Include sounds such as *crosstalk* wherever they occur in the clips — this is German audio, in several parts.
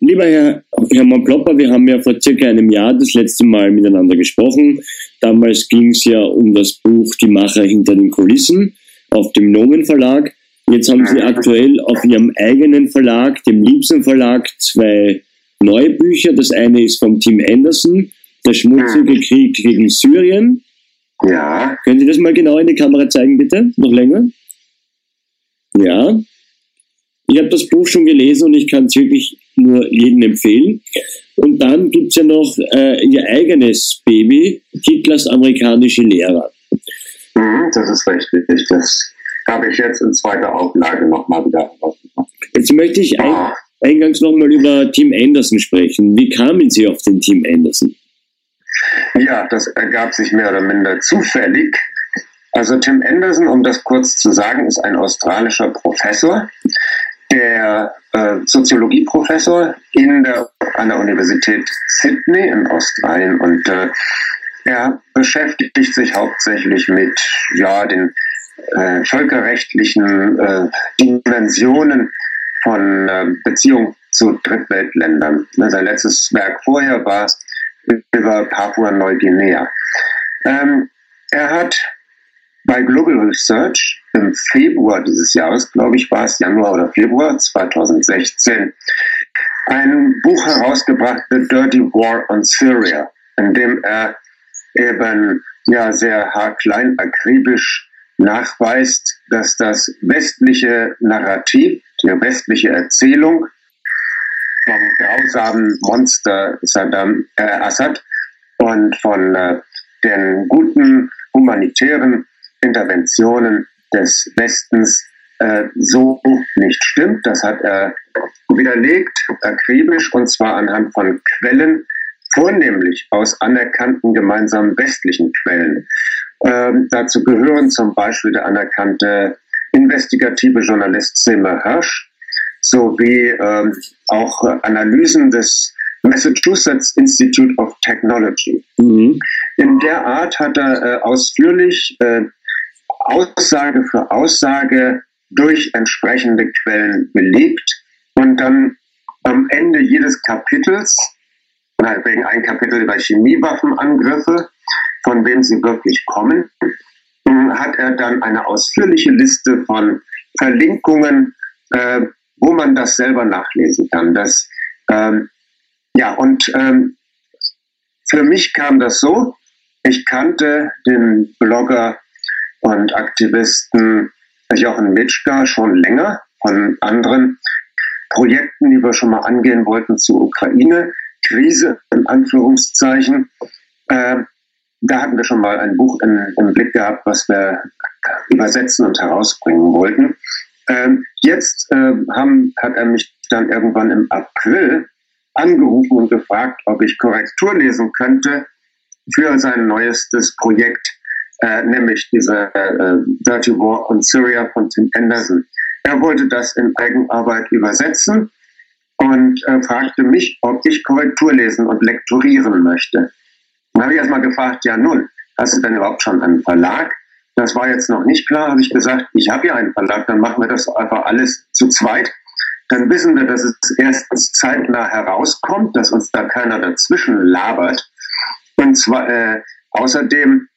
lieber Herr Hermann Plopper, wir haben ja vor circa einem Jahr das letzte Mal miteinander gesprochen. Damals ging es ja um das Buch Die Macher hinter den Kulissen auf dem Nomen Verlag. Jetzt haben Sie aktuell auf Ihrem eigenen Verlag, dem Liebsen Verlag, zwei neue Bücher. Das eine ist vom Tim Anderson, Der schmutzige Krieg gegen Syrien. Ja. Können Sie das mal genau in die Kamera zeigen, bitte? Noch länger? Ja. Ich habe das Buch schon gelesen und ich kann es wirklich nur jedem empfehlen. Und dann gibt es ja noch äh, ihr eigenes Baby, Hitlers amerikanische Lehrer. Mhm, das ist richtig. Das habe ich jetzt in zweiter Auflage nochmal wieder rausgebracht. Jetzt möchte ich ein, eingangs nochmal über Tim Anderson sprechen. Wie kamen Sie auf den Tim Anderson? Ja, das ergab sich mehr oder minder zufällig. Also Tim Anderson, um das kurz zu sagen, ist ein australischer Professor, der Soziologieprofessor in der, an der Universität Sydney in Australien und äh, er beschäftigt sich hauptsächlich mit ja, den äh, völkerrechtlichen äh, Dimensionen von äh, Beziehungen zu Drittweltländern. Sein letztes Werk vorher war über Papua-Neuguinea. Ähm, er hat bei Global Research im Februar dieses Jahres, glaube ich, war es Januar oder Februar 2016, ein Buch herausgebracht, The Dirty War on Syria, in dem er eben ja sehr haarklein akribisch nachweist, dass das westliche Narrativ, die westliche Erzählung vom grausamen Monster Saddam äh, Assad und von äh, den guten humanitären Interventionen des Westens äh, so nicht stimmt. Das hat er widerlegt, akribisch, und zwar anhand von Quellen, vornehmlich aus anerkannten gemeinsamen westlichen Quellen. Ähm, dazu gehören zum Beispiel der anerkannte investigative Journalist Seymour Hirsch sowie ähm, auch Analysen des Massachusetts Institute of Technology. Mhm. In der Art hat er äh, ausführlich äh, Aussage für Aussage durch entsprechende Quellen belegt und dann am Ende jedes Kapitels, wegen ein Kapitel über Chemiewaffenangriffe, von wem sie wirklich kommen, hat er dann eine ausführliche Liste von Verlinkungen, äh, wo man das selber nachlesen kann. Das, ähm, ja, und ähm, für mich kam das so, ich kannte den Blogger und Aktivisten Jochen Mitschka schon länger von anderen Projekten, die wir schon mal angehen wollten zur Ukraine. Krise in Anführungszeichen. Äh, da hatten wir schon mal ein Buch in, im Blick gehabt, was wir übersetzen und herausbringen wollten. Ähm, jetzt äh, haben, hat er mich dann irgendwann im April angerufen und gefragt, ob ich Korrektur lesen könnte für sein neuestes Projekt äh, nämlich diese äh, Dirty War on Syria von Tim Anderson. Er wollte das in Eigenarbeit übersetzen und äh, fragte mich, ob ich Korrektur lesen und lektorieren möchte. Dann habe ich erstmal gefragt, ja nun, hast du denn überhaupt schon einen Verlag? Das war jetzt noch nicht klar, habe ich gesagt, ich habe ja einen Verlag, dann machen wir das einfach alles zu zweit. Dann wissen wir, dass es erstens zeitnah herauskommt, dass uns da keiner dazwischen labert. Und zwar äh, außerdem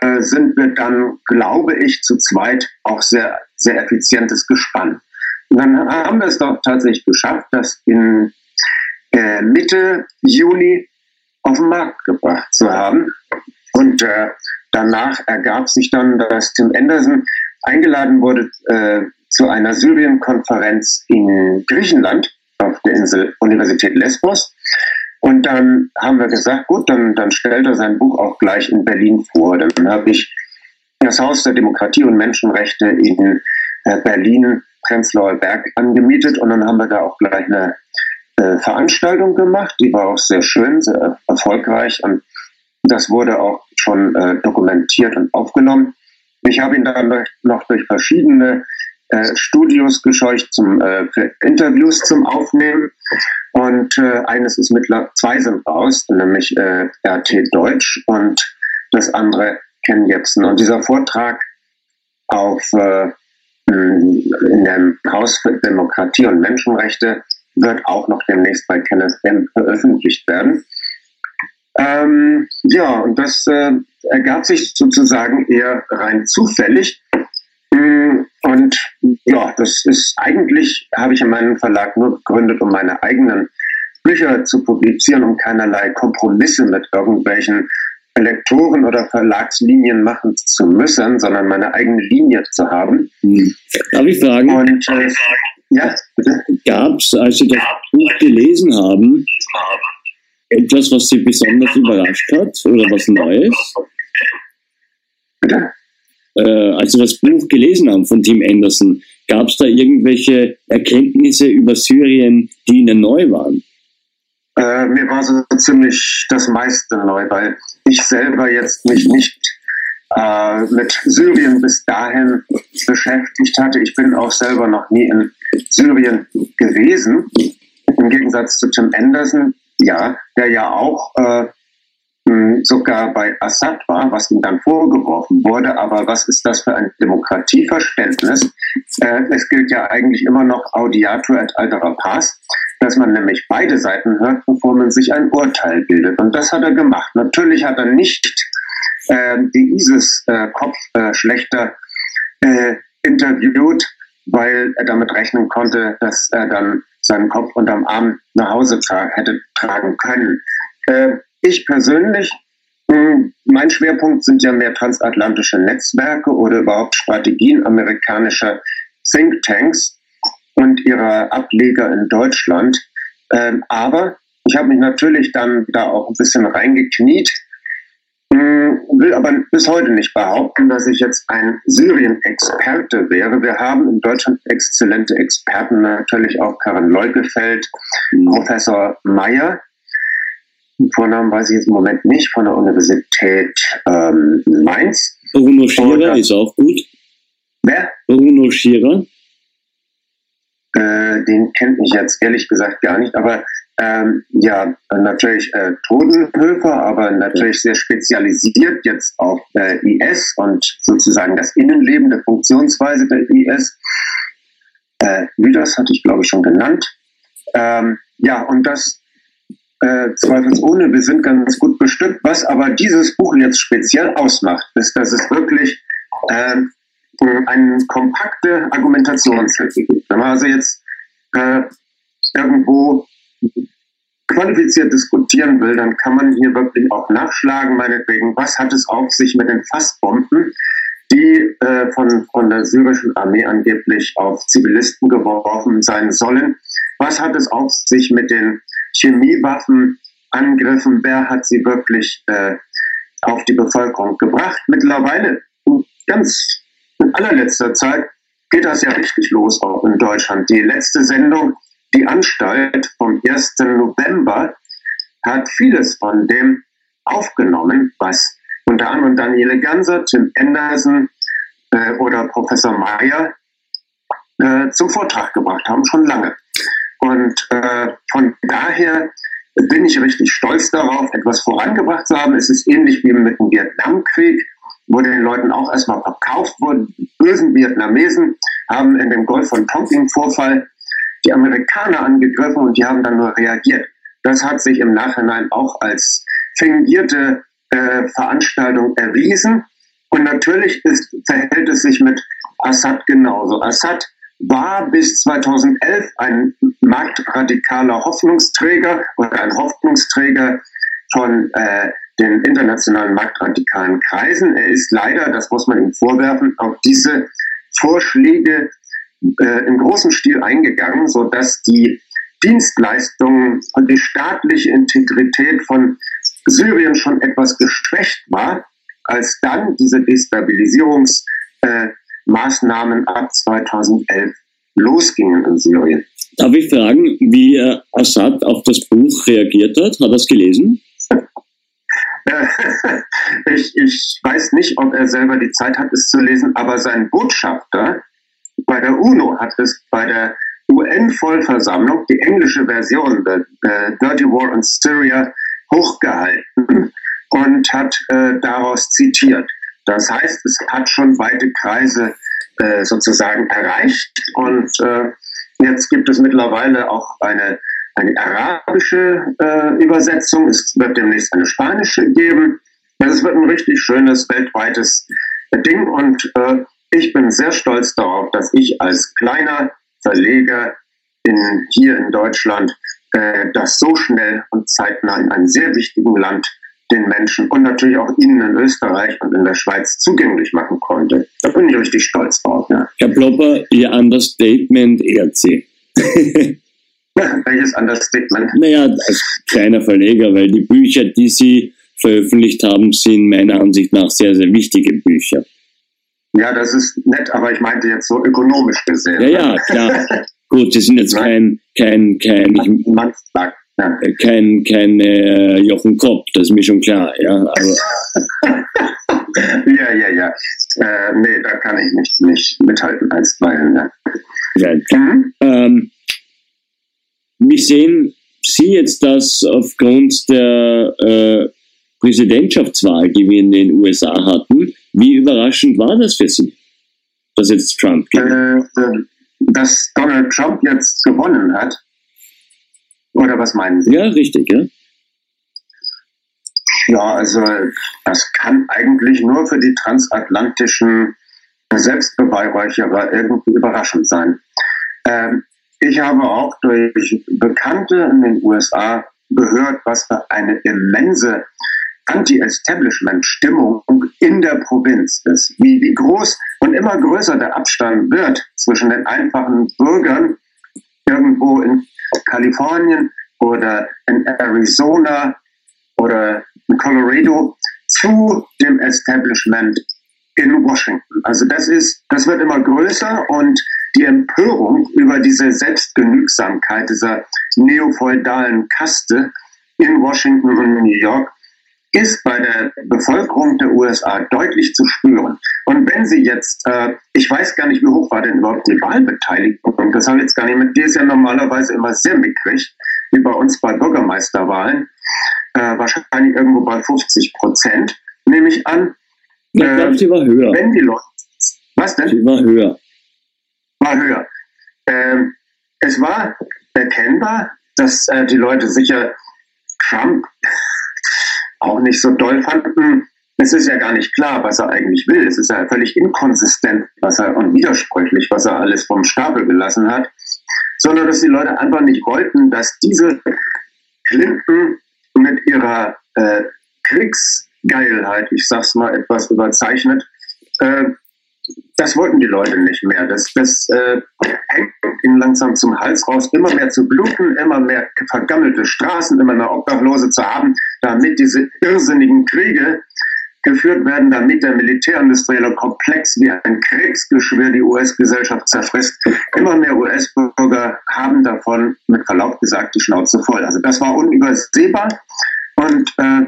äh, sind wir dann, glaube ich, zu zweit auch sehr, sehr effizientes Gespann. Und dann haben wir es doch tatsächlich geschafft, das in äh, Mitte Juni auf den Markt gebracht zu haben. Und äh, danach ergab sich dann, dass Tim Anderson eingeladen wurde äh, zu einer Syrien-Konferenz in Griechenland auf der Insel Universität Lesbos. Und dann haben wir gesagt, gut, dann, dann stellt er sein Buch auch gleich in Berlin vor. Dann habe ich das Haus der Demokratie und Menschenrechte in äh, Berlin, Prenzlauer Berg angemietet und dann haben wir da auch gleich eine äh, Veranstaltung gemacht. Die war auch sehr schön, sehr erfolgreich und das wurde auch schon äh, dokumentiert und aufgenommen. Ich habe ihn dann noch durch verschiedene äh, Studios gescheucht zum, äh, für Interviews zum Aufnehmen. Und äh, eines ist mittlerweile, zwei sind raus, nämlich äh, RT Deutsch und das andere Ken Jepsen. Und dieser Vortrag auf äh, in dem Haus für Demokratie und Menschenrechte wird auch noch demnächst bei Kenneth M. veröffentlicht werden. Ähm, ja, und das äh, ergab sich sozusagen eher rein zufällig. Mm, und das ist eigentlich, habe ich in meinem Verlag nur gegründet, um meine eigenen Bücher zu publizieren, um keinerlei Kompromisse mit irgendwelchen Lektoren oder Verlagslinien machen zu müssen, sondern meine eigene Linie zu haben. Hm. Darf ich fragen? Und äh, ja, bitte. Gab es, als Sie das Buch gelesen haben, etwas, was Sie besonders überrascht hat oder was Neues? Bitte? Äh, als Sie das Buch gelesen haben von Tim Anderson, gab es da irgendwelche Erkenntnisse über Syrien, die Ihnen neu waren? Äh, mir war so ziemlich das meiste neu, weil ich selber jetzt mich nicht äh, mit Syrien bis dahin beschäftigt hatte. Ich bin auch selber noch nie in Syrien gewesen. Im Gegensatz zu Tim Anderson, ja, der ja auch äh, sogar bei Assad war, was ihm dann vorgeworfen wurde. Aber was ist das für ein Demokratieverständnis? Äh, es gilt ja eigentlich immer noch Audiatur et altera pars, dass man nämlich beide Seiten hört, bevor man sich ein Urteil bildet. Und das hat er gemacht. Natürlich hat er nicht äh, die ISIS-Kopfschlechter äh, äh, interviewt, weil er damit rechnen konnte, dass er dann seinen Kopf unterm Arm nach Hause tra hätte tragen können. Äh, ich persönlich, hm, mein Schwerpunkt sind ja mehr transatlantische Netzwerke oder überhaupt Strategien amerikanischer Thinktanks und ihrer Ableger in Deutschland. Ähm, aber ich habe mich natürlich dann da auch ein bisschen reingekniet, hm, will aber bis heute nicht behaupten, dass ich jetzt ein Syrien-Experte wäre. Wir haben in Deutschland exzellente Experten, natürlich auch Karin Leugefeld, mhm. Professor Meyer, Vornamen weiß ich jetzt im Moment nicht, von der Universität ähm, Mainz. Bruno Schierer Und, ist auch gut. Wer? Bruno Schierer. Äh, den kennt mich jetzt ehrlich gesagt gar nicht, aber ähm, ja, natürlich äh, Todenhöfer, aber natürlich sehr spezialisiert jetzt auf äh, IS und sozusagen das Innenleben, der Funktionsweise der IS. Äh, Lüders hatte ich, glaube ich, schon genannt. Ähm, ja, und das äh, zweifelsohne, wir sind ganz gut bestückt. Was aber dieses Buch jetzt speziell ausmacht, ist, dass es wirklich äh, eine kompakte Argumentationshilfe gibt. Wenn man also jetzt äh, irgendwo qualifiziert diskutieren will, dann kann man hier wirklich auch nachschlagen, meinetwegen, was hat es auf sich mit den Fassbomben, die äh, von, von der syrischen Armee angeblich auf Zivilisten geworfen sein sollen. Was hat es auf sich mit den Chemiewaffenangriffen, wer hat sie wirklich äh, auf die Bevölkerung gebracht. Mittlerweile, ganz in allerletzter Zeit, geht das ja richtig los auch in Deutschland. Die letzte Sendung, die Anstalt vom 1. November, hat vieles von dem aufgenommen, was unter anderem Daniele Ganser, Tim Anderson äh, oder Professor Mayer äh, zum Vortrag gebracht haben, schon lange. Und äh, von daher bin ich richtig stolz darauf, etwas vorangebracht zu haben. Es ist ähnlich wie mit dem Vietnamkrieg, wo den Leuten auch erstmal verkauft wurde. Bösen Vietnamesen haben in dem Golf von Tonkin-Vorfall die Amerikaner angegriffen und die haben dann nur reagiert. Das hat sich im Nachhinein auch als fingierte äh, Veranstaltung erwiesen. Und natürlich ist, verhält es sich mit Assad genauso. Assad war bis 2011 ein marktradikaler Hoffnungsträger oder ein Hoffnungsträger von äh, den internationalen marktradikalen Kreisen. Er ist leider, das muss man ihm vorwerfen, auf diese Vorschläge äh, im großen Stil eingegangen, sodass die Dienstleistungen und die staatliche Integrität von Syrien schon etwas geschwächt war, als dann diese Destabilisierungs- äh, ab 2011 losgingen in Syrien. Darf ich fragen, wie Assad auf das Buch reagiert hat? Hat er es gelesen? *laughs* ich, ich weiß nicht, ob er selber die Zeit hat, es zu lesen, aber sein Botschafter bei der UNO hat es bei der UN-Vollversammlung, die englische Version, der, der Dirty War in Syria, hochgehalten und hat äh, daraus zitiert. Das heißt, es hat schon weite Kreise äh, sozusagen erreicht und äh, Jetzt gibt es mittlerweile auch eine, eine arabische äh, Übersetzung. Es wird demnächst eine spanische geben. Es wird ein richtig schönes weltweites Ding und äh, ich bin sehr stolz darauf, dass ich als kleiner Verleger in, hier in Deutschland äh, das so schnell und zeitnah in einem sehr wichtigen Land den Menschen und natürlich auch Ihnen in Österreich und in der Schweiz zugänglich machen konnte. Da bin ich richtig stolz drauf. Ja. Herr Plopper, Ihr Understatement ehrt *laughs* Sie. Welches Understatement? Naja, als kleiner Verleger, weil die Bücher, die Sie veröffentlicht haben, sind meiner Ansicht nach sehr, sehr wichtige Bücher. Ja, das ist nett, aber ich meinte jetzt so ökonomisch gesehen. Ja, ja, klar. *laughs* Gut, Sie sind jetzt kein, kein, kein, ich, Man sagt, ja. kein, kein äh, Jochen Kopp, das ist mir schon klar, ja. *laughs* Ja, ja, ja. Äh, nee, da kann ich nicht, nicht mithalten einstweilen. Ne? ja. Mhm. Ähm, wie sehen Sie jetzt das aufgrund der äh, Präsidentschaftswahl, die wir in den USA hatten? Wie überraschend war das für Sie, dass jetzt Trump gewinnt? Äh, äh, dass Donald Trump jetzt gewonnen hat. Oder was meinen Sie? Ja, richtig, ja. Ja, also das kann eigentlich nur für die transatlantischen Selbstbeweihräucherer irgendwie überraschend sein. Ähm, ich habe auch durch Bekannte in den USA gehört, was für eine immense Anti-Establishment-Stimmung in der Provinz ist. Wie, wie groß und immer größer der Abstand wird zwischen den einfachen Bürgern irgendwo in Kalifornien oder in Arizona oder in Colorado zu dem Establishment in Washington. Also das ist, das wird immer größer und die Empörung über diese Selbstgenügsamkeit dieser neofeudalen Kaste in Washington und New York ist bei der Bevölkerung der USA deutlich zu spüren. Und wenn Sie jetzt, äh, ich weiß gar nicht, wie hoch war denn überhaupt die Wahlbeteiligung, und das habe ich jetzt gar nicht mit, die ist ja normalerweise immer sehr mickrig, wie bei uns bei Bürgermeisterwahlen, äh, wahrscheinlich irgendwo bei 50 Prozent, nehme ich an. Ich glaube, sie war höher. Wenn die Leute, was denn? Sie war höher. War höher. Ähm, es war erkennbar, dass äh, die Leute sicher Trump auch nicht so doll fanden. Es ist ja gar nicht klar, was er eigentlich will. Es ist ja völlig inkonsistent was er, und widersprüchlich, was er alles vom Stapel gelassen hat. Sondern dass die Leute einfach nicht wollten, dass diese Clinton mit ihrer äh, Kriegsgeilheit, ich sag's mal etwas überzeichnet, äh, das wollten die Leute nicht mehr. Das, das äh, hängt ihnen langsam zum Hals raus, immer mehr zu bluten, immer mehr vergammelte Straßen, immer mehr Obdachlose zu haben, damit diese irrsinnigen Kriege geführt werden, damit der militärindustrielle Komplex wie ein Krebsgeschwür die US-Gesellschaft zerfrisst. Immer mehr US-Bürger haben davon, mit Verlaub gesagt, die Schnauze voll. Also das war unübersehbar und äh,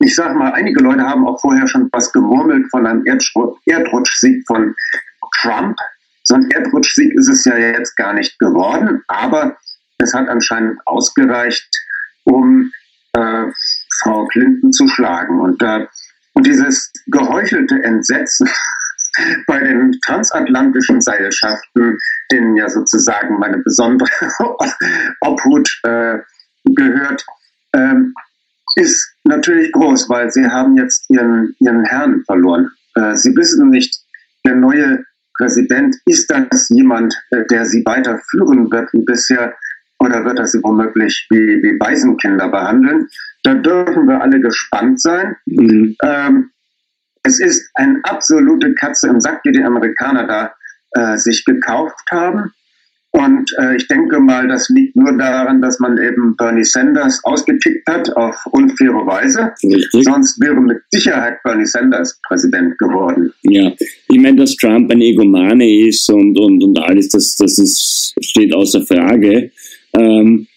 ich sage mal, einige Leute haben auch vorher schon was gemurmelt von einem Erdrutschsieg von Trump. So ein Erdrutschsieg ist es ja jetzt gar nicht geworden, aber es hat anscheinend ausgereicht, um äh, Frau Clinton zu schlagen. Und, äh, und dieses geheuchelte Entsetzen *laughs* bei den transatlantischen Seilschaften, denen ja sozusagen meine besondere *laughs* Obhut äh, gehört, ähm, ist natürlich groß, weil sie haben jetzt ihren, ihren Herrn verloren. Äh, sie wissen nicht, der neue Präsident, ist das jemand, äh, der sie weiterführen wird wie bisher oder wird er sie womöglich wie, wie Waisenkinder behandeln? Da dürfen wir alle gespannt sein. Mhm. Ähm, es ist eine absolute Katze im Sack, die die Amerikaner da äh, sich gekauft haben. Und äh, ich denke mal, das liegt nur daran, dass man eben Bernie Sanders ausgekickt hat auf unfaire Weise. Richtig. Sonst wäre mit Sicherheit Bernie Sanders Präsident geworden. Ja, ich meine, dass Trump ein Egomane ist und, und, und alles, das, das ist, steht außer Frage. Ähm,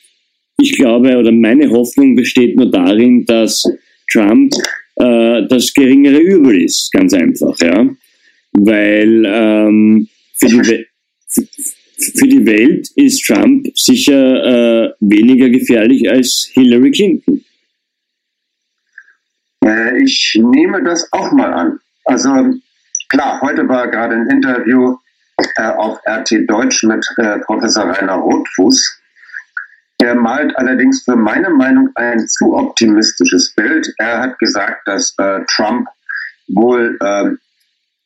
ich glaube, oder meine Hoffnung besteht nur darin, dass Trump äh, das geringere Übel ist, ganz einfach, ja. Weil ähm, für die für die Welt ist Trump sicher äh, weniger gefährlich als Hillary Clinton. Äh, ich nehme das auch mal an. Also klar, heute war gerade ein Interview äh, auf RT Deutsch mit äh, Professor Rainer Rotfuß. Der malt allerdings für meine Meinung ein zu optimistisches Bild. Er hat gesagt, dass äh, Trump wohl ähm,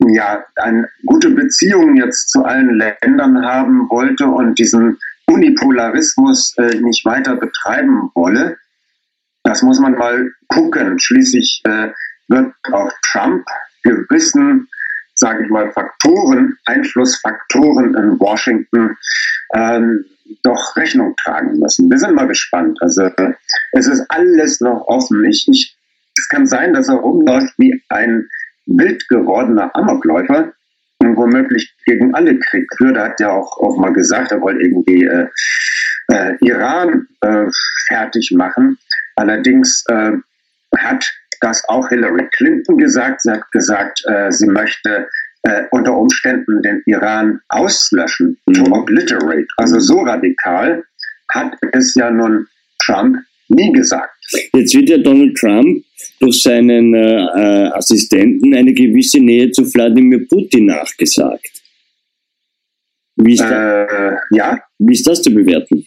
ja, eine gute Beziehung jetzt zu allen Ländern haben wollte und diesen Unipolarismus äh, nicht weiter betreiben wolle. Das muss man mal gucken. Schließlich äh, wird auch Trump gewissen, sage ich mal, Faktoren, Einflussfaktoren in Washington ähm, doch Rechnung tragen müssen. Wir sind mal gespannt. Also es ist alles noch offen. Ich, ich, es kann sein, dass er rumläuft wie ein wild gewordener Amokläufer und womöglich gegen alle Krieg führt. Er hat ja auch, auch mal gesagt, er wollte irgendwie äh, äh, Iran äh, fertig machen. Allerdings äh, hat das auch Hillary Clinton gesagt. Sie hat gesagt, äh, sie möchte äh, unter Umständen den Iran auslöschen, to mhm. obliterate. Also so radikal hat es ja nun Trump nie gesagt. Jetzt wird ja Donald Trump durch seinen äh, äh, Assistenten eine gewisse Nähe zu Wladimir Putin nachgesagt. Wie ist, äh, ja? wie ist das zu bewerten?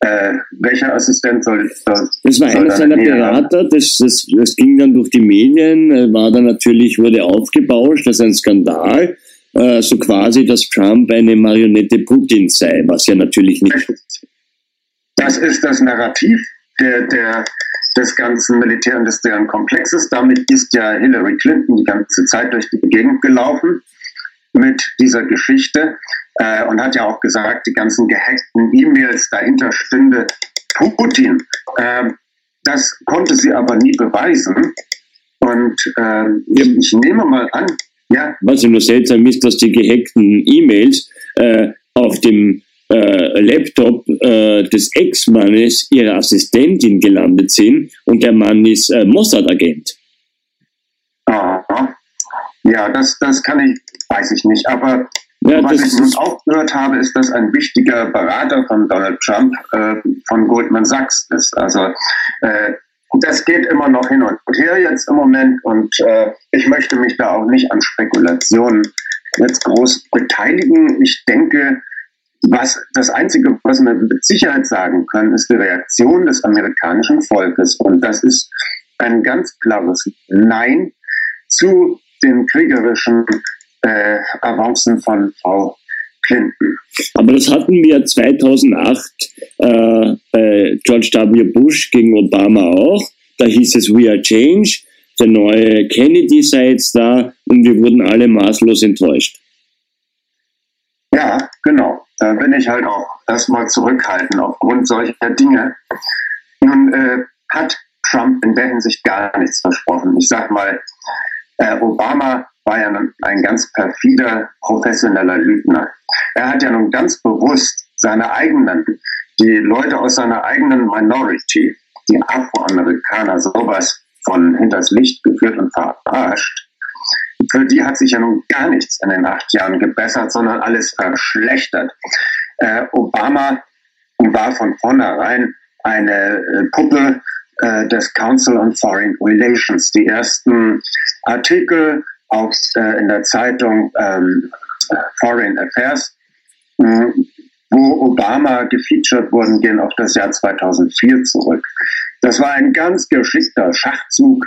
Äh, welcher Assistent soll das? Das war einer seiner Berater, das, das, das ging dann durch die Medien, äh, war dann natürlich, wurde aufgebauscht, das ist ein Skandal, äh, so quasi, dass Trump eine Marionette Putins sei, was ja natürlich nicht. *laughs* Das ist das Narrativ der, der, des ganzen militärindustriellen Komplexes. Damit ist ja Hillary Clinton die ganze Zeit durch die Gegend gelaufen mit dieser Geschichte äh, und hat ja auch gesagt, die ganzen gehackten E-Mails dahinter stünde Putin. Äh, das konnte sie aber nie beweisen. Und äh, ich, ich, nehme mal an, ja. Was ja nur seltsam ist, dass die gehackten E-Mails äh, auf dem äh, Laptop äh, des Ex-Mannes ihrer Assistentin gelandet sind und der Mann ist äh, Mossad-Agent. Aha. Ja, das, das kann ich, weiß ich nicht. Aber ja, was ich nun auch gehört habe, ist, dass ein wichtiger Berater von Donald Trump äh, von Goldman Sachs ist. Also äh, das geht immer noch hin und her jetzt im Moment und äh, ich möchte mich da auch nicht an Spekulationen jetzt groß beteiligen. Ich denke, was das Einzige, was wir mit Sicherheit sagen können, ist die Reaktion des amerikanischen Volkes. Und das ist ein ganz klares Nein zu den kriegerischen äh, Avancen von Frau Clinton. Aber das hatten wir 2008 äh, bei George W. Bush gegen Obama auch. Da hieß es We are Change. Der neue Kennedy sei jetzt da und wir wurden alle maßlos enttäuscht. Ja, genau. Da bin ich halt auch erstmal zurückhaltend aufgrund solcher Dinge. Nun äh, hat Trump in der Hinsicht gar nichts versprochen. Ich sag mal, äh, Obama war ja ein ganz perfider, professioneller Lügner. Er hat ja nun ganz bewusst seine eigenen, die Leute aus seiner eigenen Minority, die Afroamerikaner, sowas von hinters Licht geführt und verarscht für die hat sich ja nun gar nichts in den acht Jahren gebessert, sondern alles verschlechtert. Äh, Obama war von vornherein eine äh, Puppe äh, des Council on Foreign Relations. Die ersten Artikel auf, äh, in der Zeitung ähm, Foreign Affairs, wo Obama gefeatured wurden, gehen auf das Jahr 2004 zurück. Das war ein ganz geschickter Schachzug,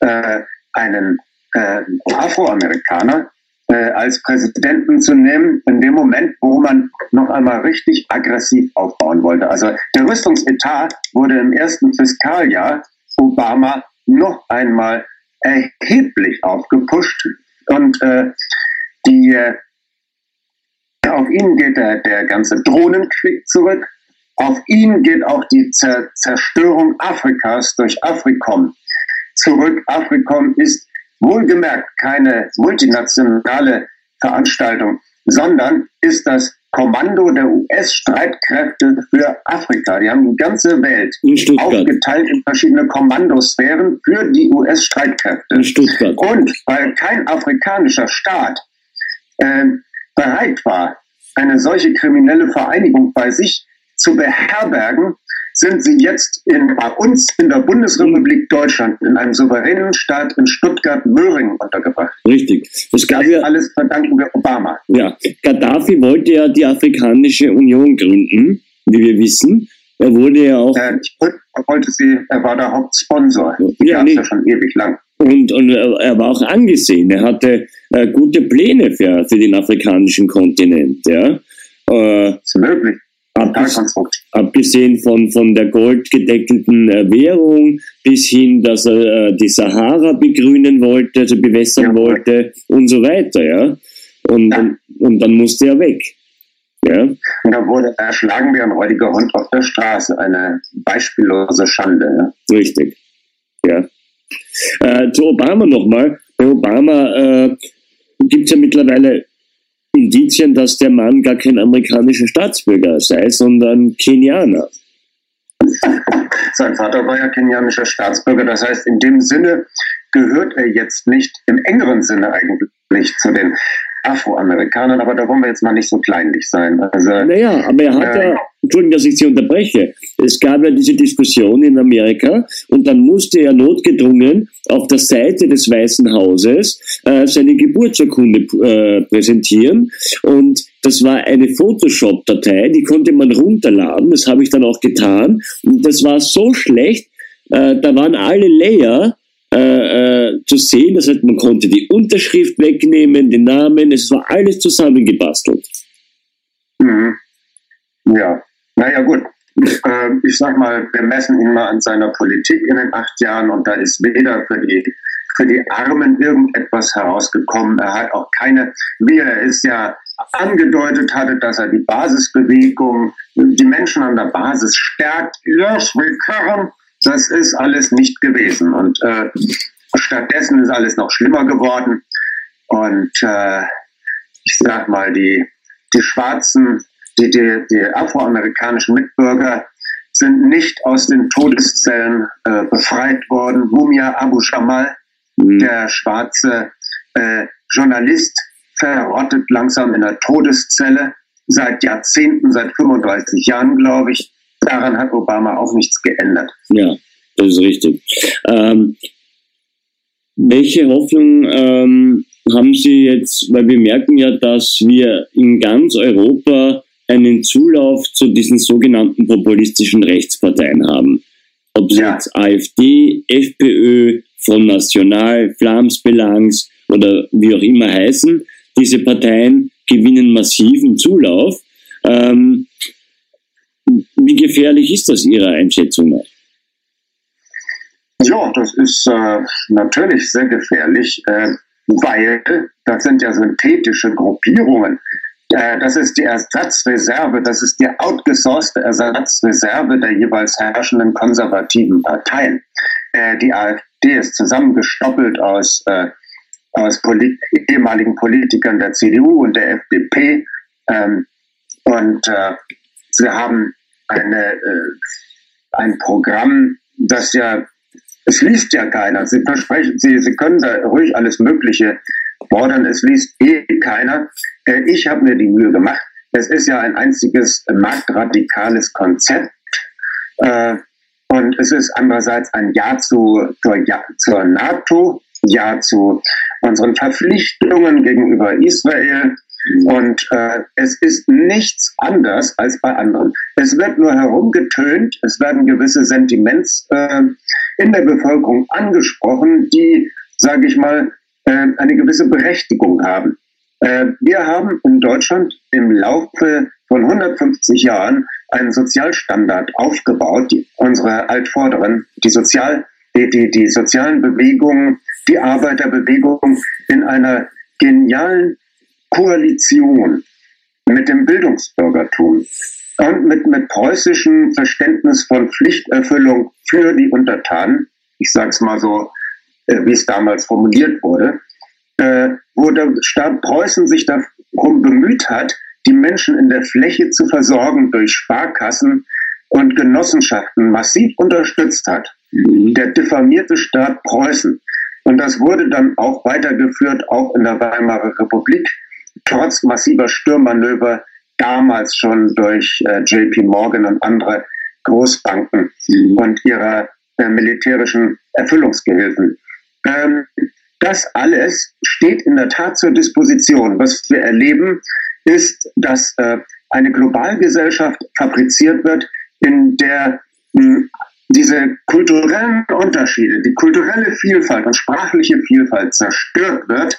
äh, einen äh, Afroamerikaner äh, als Präsidenten zu nehmen, in dem Moment, wo man noch einmal richtig aggressiv aufbauen wollte. Also der Rüstungsetat wurde im ersten Fiskaljahr Obama noch einmal erheblich aufgepusht und äh, die äh, auf ihn geht der, der ganze Drohnenkrieg zurück. Auf ihn geht auch die Zer Zerstörung Afrikas durch Afrikom zurück. Afrikom ist wohlgemerkt keine multinationale Veranstaltung, sondern ist das Kommando der US-Streitkräfte für Afrika. Die haben die ganze Welt aufgeteilt in verschiedene Kommandosphären für die US-Streitkräfte. Und weil kein afrikanischer Staat äh, bereit war, eine solche kriminelle Vereinigung bei sich zu beherbergen, sind sie jetzt in, bei uns in der Bundesrepublik Deutschland, in einem souveränen Staat in Stuttgart-Möhringen untergebracht. Richtig. Das gab ja, alles verdanken wir Obama. Ja, Gaddafi wollte ja die Afrikanische Union gründen, wie wir wissen. Er wurde ja auch. Er, wollte sie, er war der Hauptsponsor. Die ja, nee. ja schon ewig lang. Und, und er war auch angesehen. Er hatte äh, gute Pläne für, für den afrikanischen Kontinent. Ja. Äh, ist möglich. Abgesehen von, von der goldgedeckelten äh, Währung bis hin, dass er äh, die Sahara begrünen wollte, also bewässern ja, wollte und so weiter, ja. Und, ja. und, und dann musste er weg. Ja. Und da wurde erschlagen wie ein räudiger Hund auf der Straße. Eine beispiellose Schande. Ja. Richtig. Ja. Äh, zu Obama nochmal. Bei Obama äh, gibt es ja mittlerweile Indizien, dass der Mann gar kein amerikanischer Staatsbürger sei, sondern Kenianer. Sein Vater war ja kenianischer Staatsbürger. Das heißt, in dem Sinne gehört er jetzt nicht im engeren Sinne eigentlich zu den Afroamerikanern, aber da wollen wir jetzt mal nicht so kleinlich sein. Also, naja, aber er hat äh, ja, Entschuldigung, dass ich Sie unterbreche, es gab ja diese Diskussion in Amerika und dann musste er notgedrungen auf der Seite des Weißen Hauses äh, seine Geburtsurkunde äh, präsentieren. Und das war eine Photoshop-Datei, die konnte man runterladen, das habe ich dann auch getan. Und das war so schlecht, äh, da waren alle Layer äh, äh, zu sehen. Das heißt, man konnte die Unterschrift wegnehmen, den Namen, es war alles zusammengebastelt. Mhm. Ja, naja gut. Äh, ich sag mal, wir messen ihn mal an seiner Politik in den acht Jahren und da ist weder für die für die Armen irgendetwas herausgekommen. Er hat auch keine, wie er es ja angedeutet hatte, dass er die Basisbewegung, die Menschen an der Basis stärkt. Yes, we can. Das ist alles nicht gewesen. Und äh, stattdessen ist alles noch schlimmer geworden. Und äh, ich sag mal, die, die Schwarzen, die, die, die afroamerikanischen Mitbürger sind nicht aus den Todeszellen äh, befreit worden. Mumia Abu Shamal, mhm. der schwarze äh, Journalist, verrottet langsam in der Todeszelle seit Jahrzehnten, seit 35 Jahren, glaube ich. Daran hat Obama auch nichts geändert. Ja, das ist richtig. Ähm, welche Hoffnung ähm, haben Sie jetzt, weil wir merken ja, dass wir in ganz Europa einen Zulauf zu diesen sogenannten populistischen Rechtsparteien haben. Ob es ja. jetzt AfD, FPÖ, Front National, Flamsbelangs oder wie auch immer heißen, diese Parteien gewinnen massiven Zulauf. Ähm, wie gefährlich ist das Ihrer Einschätzung nach? Ja, das ist äh, natürlich sehr gefährlich, äh, weil das sind ja synthetische Gruppierungen. Äh, das ist die Ersatzreserve, das ist die outgesourcete Ersatzreserve der jeweils herrschenden konservativen Parteien. Äh, die AfD ist zusammengestoppelt aus, äh, aus Polit ehemaligen Politikern der CDU und der FDP. Ähm, und äh, sie haben eine, äh, ein Programm, das ja, es liest ja keiner. Sie versprechen, Sie, Sie können da ruhig alles Mögliche fordern, es liest eh keiner. Äh, ich habe mir die Mühe gemacht. Es ist ja ein einziges marktradikales Konzept. Äh, und es ist andererseits ein Ja zu, zur, ja, zur NATO, Ja zu unseren Verpflichtungen gegenüber Israel, und äh, es ist nichts anders als bei anderen. Es wird nur herumgetönt, es werden gewisse Sentiments äh, in der Bevölkerung angesprochen, die, sage ich mal, äh, eine gewisse Berechtigung haben. Äh, wir haben in Deutschland im Laufe von 150 Jahren einen Sozialstandard aufgebaut, die, unsere Altvorderen, die, Sozial, die, die, die sozialen Bewegungen, die Arbeiterbewegung in einer genialen Koalition mit dem Bildungsbürgertum und mit, mit preußischem Verständnis von Pflichterfüllung für die Untertanen, ich sage es mal so, äh, wie es damals formuliert wurde, äh, wo der Staat Preußen sich darum bemüht hat, die Menschen in der Fläche zu versorgen durch Sparkassen und Genossenschaften massiv unterstützt hat. Mhm. Der diffamierte Staat Preußen. Und das wurde dann auch weitergeführt, auch in der Weimarer Republik trotz massiver Stürmanöver damals schon durch äh, JP Morgan und andere Großbanken mhm. und ihrer äh, militärischen Erfüllungsgehilfen. Ähm, das alles steht in der Tat zur Disposition. Was wir erleben, ist, dass äh, eine Globalgesellschaft fabriziert wird, in der mh, hm, diese kulturellen Unterschiede, die kulturelle Vielfalt und sprachliche Vielfalt zerstört wird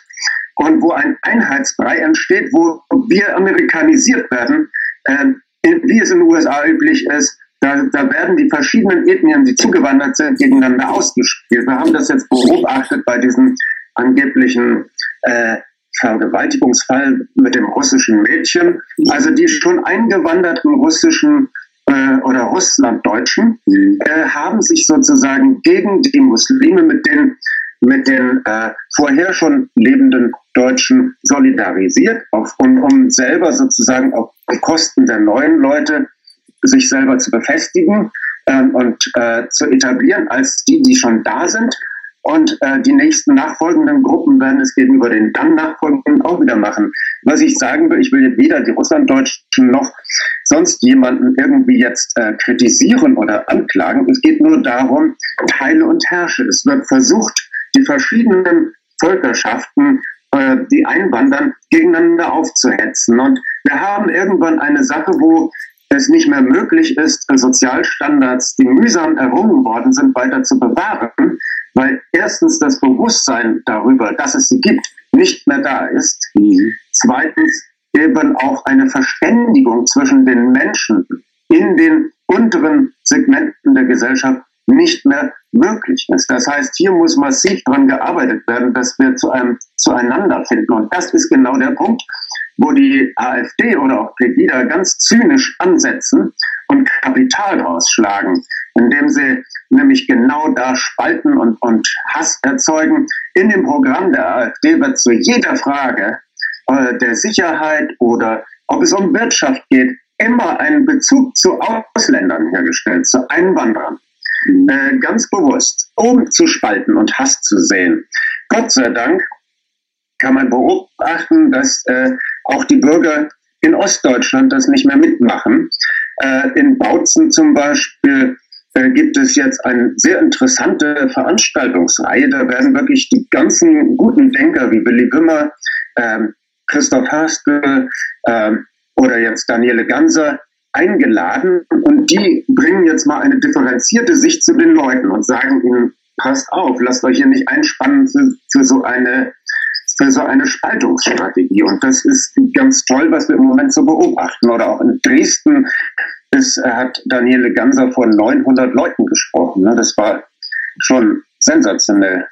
und wo ein Einheitsbrei entsteht, wo wir amerikanisiert werden, äh, wie es in den USA üblich ist, da, da werden die verschiedenen Ethnien, die zugewandert sind, gegeneinander ausgespielt. Wir haben das jetzt beobachtet bei diesem angeblichen äh, Vergewaltigungsfall mit dem russischen Mädchen. Also die schon eingewanderten russischen äh, oder Russlanddeutschen mhm. äh, haben sich sozusagen gegen die Muslime mit den mit den äh, vorher schon lebenden Deutschen solidarisiert, auf, um, um selber sozusagen auf Kosten der neuen Leute sich selber zu befestigen ähm, und äh, zu etablieren als die, die schon da sind. Und äh, die nächsten nachfolgenden Gruppen werden es gegenüber den dann nachfolgenden auch wieder machen. Was ich sagen will, ich will weder die Russlanddeutschen noch sonst jemanden irgendwie jetzt äh, kritisieren oder anklagen. Es geht nur darum, teile und herrsche. Es wird versucht, die verschiedenen Völkerschaften, äh, die einwandern, gegeneinander aufzuhetzen. Und wir haben irgendwann eine Sache, wo es nicht mehr möglich ist, Sozialstandards, die mühsam errungen worden sind, weiter zu bewahren, weil erstens das Bewusstsein darüber, dass es sie gibt, nicht mehr da ist. Mhm. Zweitens eben auch eine Verständigung zwischen den Menschen in den unteren Segmenten der Gesellschaft nicht mehr möglich ist. Das heißt, hier muss massiv daran gearbeitet werden, dass wir zu einem zueinander finden. Und das ist genau der Punkt, wo die AfD oder auch Pegida ganz zynisch ansetzen und Kapital rausschlagen, indem sie nämlich genau da spalten und, und Hass erzeugen. In dem Programm der AfD wird zu jeder Frage äh, der Sicherheit oder ob es um Wirtschaft geht, immer ein Bezug zu Ausländern hergestellt, zu Einwanderern. Äh, ganz bewusst, um zu spalten und Hass zu sehen. Gott sei Dank kann man beobachten, dass äh, auch die Bürger in Ostdeutschland das nicht mehr mitmachen. Äh, in Bautzen zum Beispiel äh, gibt es jetzt eine sehr interessante Veranstaltungsreihe. Da werden wirklich die ganzen guten Denker wie Willy Wimmer, ähm, Christoph Haskell ähm, oder jetzt Daniele Ganser eingeladen und die bringen jetzt mal eine differenzierte Sicht zu den Leuten und sagen ihnen, passt auf, lasst euch hier nicht einspannen für, für so eine für so eine Spaltungsstrategie. Und das ist ganz toll, was wir im Moment so beobachten. Oder auch in Dresden ist, hat Daniele Ganser vor 900 Leuten gesprochen. Ne? Das war schon sensationell.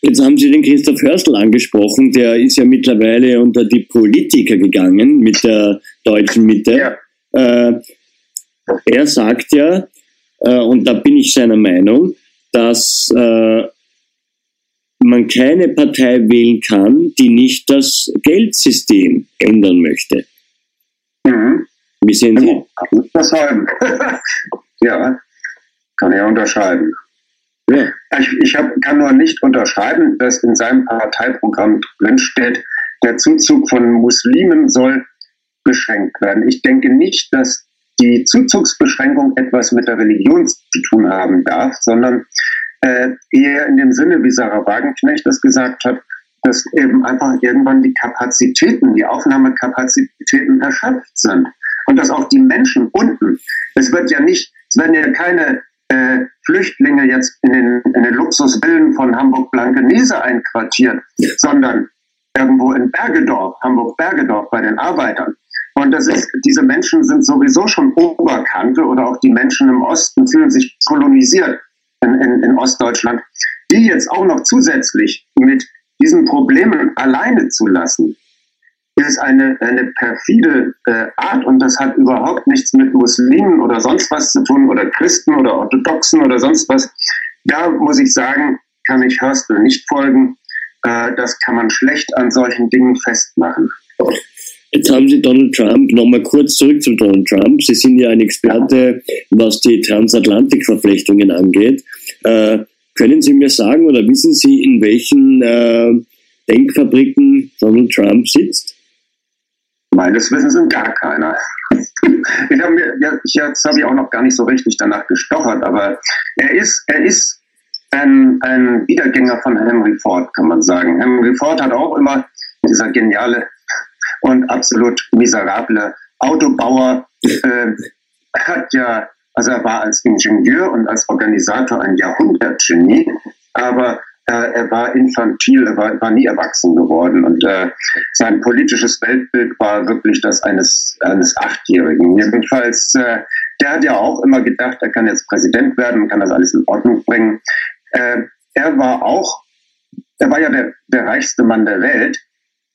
Jetzt haben Sie den Christoph Hörstel angesprochen, der ist ja mittlerweile unter die Politiker gegangen mit der deutschen Mitte. Ja. Äh, er sagt ja, äh, und da bin ich seiner Meinung, dass äh, man keine Partei wählen kann, die nicht das Geldsystem ändern möchte. Mhm. Wie sehen Sie? Unterschreiben. *laughs* ja, kann er unterschreiben. Ja. Ich, ich hab, kann nur nicht unterschreiben, dass in seinem Parteiprogramm drinsteht, der Zuzug von Muslimen soll beschränkt werden. Ich denke nicht, dass die Zuzugsbeschränkung etwas mit der Religion zu tun haben darf, sondern äh, eher in dem Sinne, wie Sarah Wagenknecht das gesagt hat, dass eben einfach irgendwann die Kapazitäten, die Aufnahmekapazitäten erschöpft sind. Und dass auch die Menschen unten, es wird ja nicht, es werden ja keine äh, Flüchtlinge jetzt in den, in den Luxusvillen von Hamburg-Blankenese einquartiert, sondern irgendwo in Bergedorf, Hamburg-Bergedorf bei den Arbeitern. Und das ist, diese Menschen sind sowieso schon Oberkante oder auch die Menschen im Osten fühlen sich kolonisiert in, in, in Ostdeutschland. Die jetzt auch noch zusätzlich mit diesen Problemen alleine zu lassen, ist eine, eine perfide äh, Art und das hat überhaupt nichts mit Muslimen oder sonst was zu tun oder Christen oder Orthodoxen oder sonst was. Da muss ich sagen, kann ich Hörstel nicht folgen. Äh, das kann man schlecht an solchen Dingen festmachen. Jetzt haben Sie Donald Trump, nochmal kurz zurück zu Donald Trump. Sie sind ja ein Experte, was die Transatlantikverflechtungen angeht. Äh, können Sie mir sagen oder wissen Sie, in welchen äh, Denkfabriken Donald Trump sitzt? Meines Wissens sind gar keiner. *laughs* ich habe mir, ja, jetzt habe ich auch noch gar nicht so richtig danach gestochert, aber er ist, er ist ein, ein Wiedergänger von Henry Ford, kann man sagen. Henry Ford hat auch immer dieser geniale und absolut miserable Autobauer, äh, hat ja, also er war als Ingenieur und als Organisator ein Jahrhundertgenie, aber äh, er war infantil, er war, war nie erwachsen geworden und äh, sein politisches Weltbild war wirklich das eines, eines Achtjährigen. Jedenfalls, äh, der hat ja auch immer gedacht, er kann jetzt Präsident werden, kann das alles in Ordnung bringen. Äh, er war auch, er war ja der, der reichste Mann der Welt.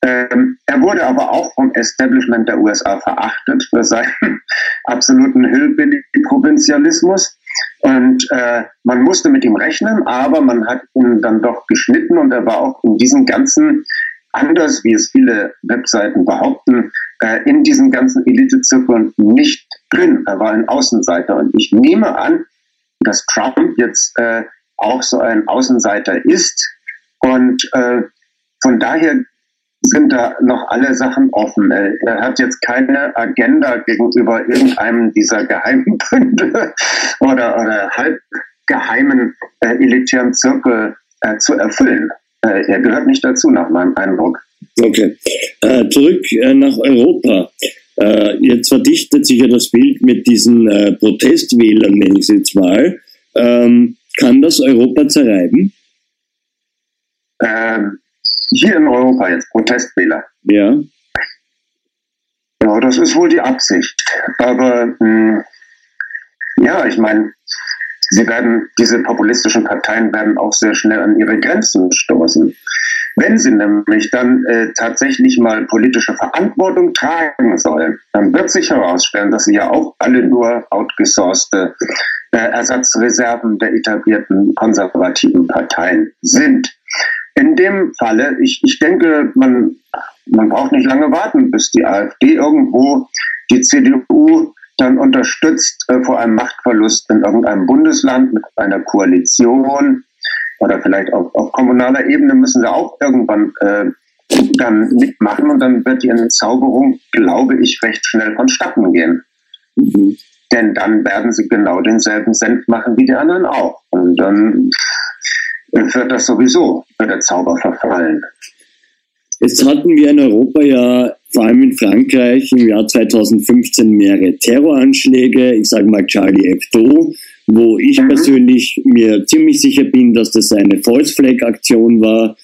Ähm, er wurde aber auch vom Establishment der USA verachtet für seinen *laughs* absoluten Hillbilly-Provinzialismus. Und äh, man musste mit ihm rechnen, aber man hat ihn dann doch geschnitten und er war auch in diesem ganzen, anders wie es viele Webseiten behaupten, äh, in diesen ganzen Elitezirkeln nicht drin. Er war ein Außenseiter. Und ich nehme an, dass Trump jetzt äh, auch so ein Außenseiter ist. Und äh, von daher sind da noch alle Sachen offen. Er hat jetzt keine Agenda gegenüber irgendeinem dieser geheimen *laughs* Bünde oder, oder halbgeheimen äh, elitären Zirkel äh, zu erfüllen. Äh, er gehört nicht dazu, nach meinem Eindruck. Okay. Äh, zurück äh, nach Europa. Äh, jetzt verdichtet sich ja das Bild mit diesen Protestwählern, nenne ich es jetzt mal. Ähm, kann das Europa zerreiben? Ähm, hier in Europa jetzt, Protestwähler. Ja. Ja, das ist wohl die Absicht. Aber mh, hm, ja, ich meine, sie werden, diese populistischen Parteien werden auch sehr schnell an ihre Grenzen stoßen. Wenn sie nämlich dann äh, tatsächlich mal politische Verantwortung tragen sollen, dann wird sich herausstellen, dass sie ja auch alle nur outgesourcete äh, Ersatzreserven der etablierten konservativen Parteien sind. In dem Falle, ich, ich denke, man, man braucht nicht lange warten, bis die AfD irgendwo die CDU dann unterstützt äh, vor einem Machtverlust in irgendeinem Bundesland mit einer Koalition oder vielleicht auf, auf kommunaler Ebene müssen sie auch irgendwann äh, dann mitmachen und dann wird die Entzauberung, glaube ich, recht schnell vonstatten gehen. Mhm. Denn dann werden sie genau denselben Senf machen wie die anderen auch. Und dann wird das sowieso, wird der Zauber verfallen. Jetzt hatten wir in Europa ja, vor allem in Frankreich, im Jahr 2015 mehrere Terroranschläge, ich sage mal Charlie Hebdo, wo ich mhm. persönlich mir ziemlich sicher bin, dass das eine False Flag Aktion war.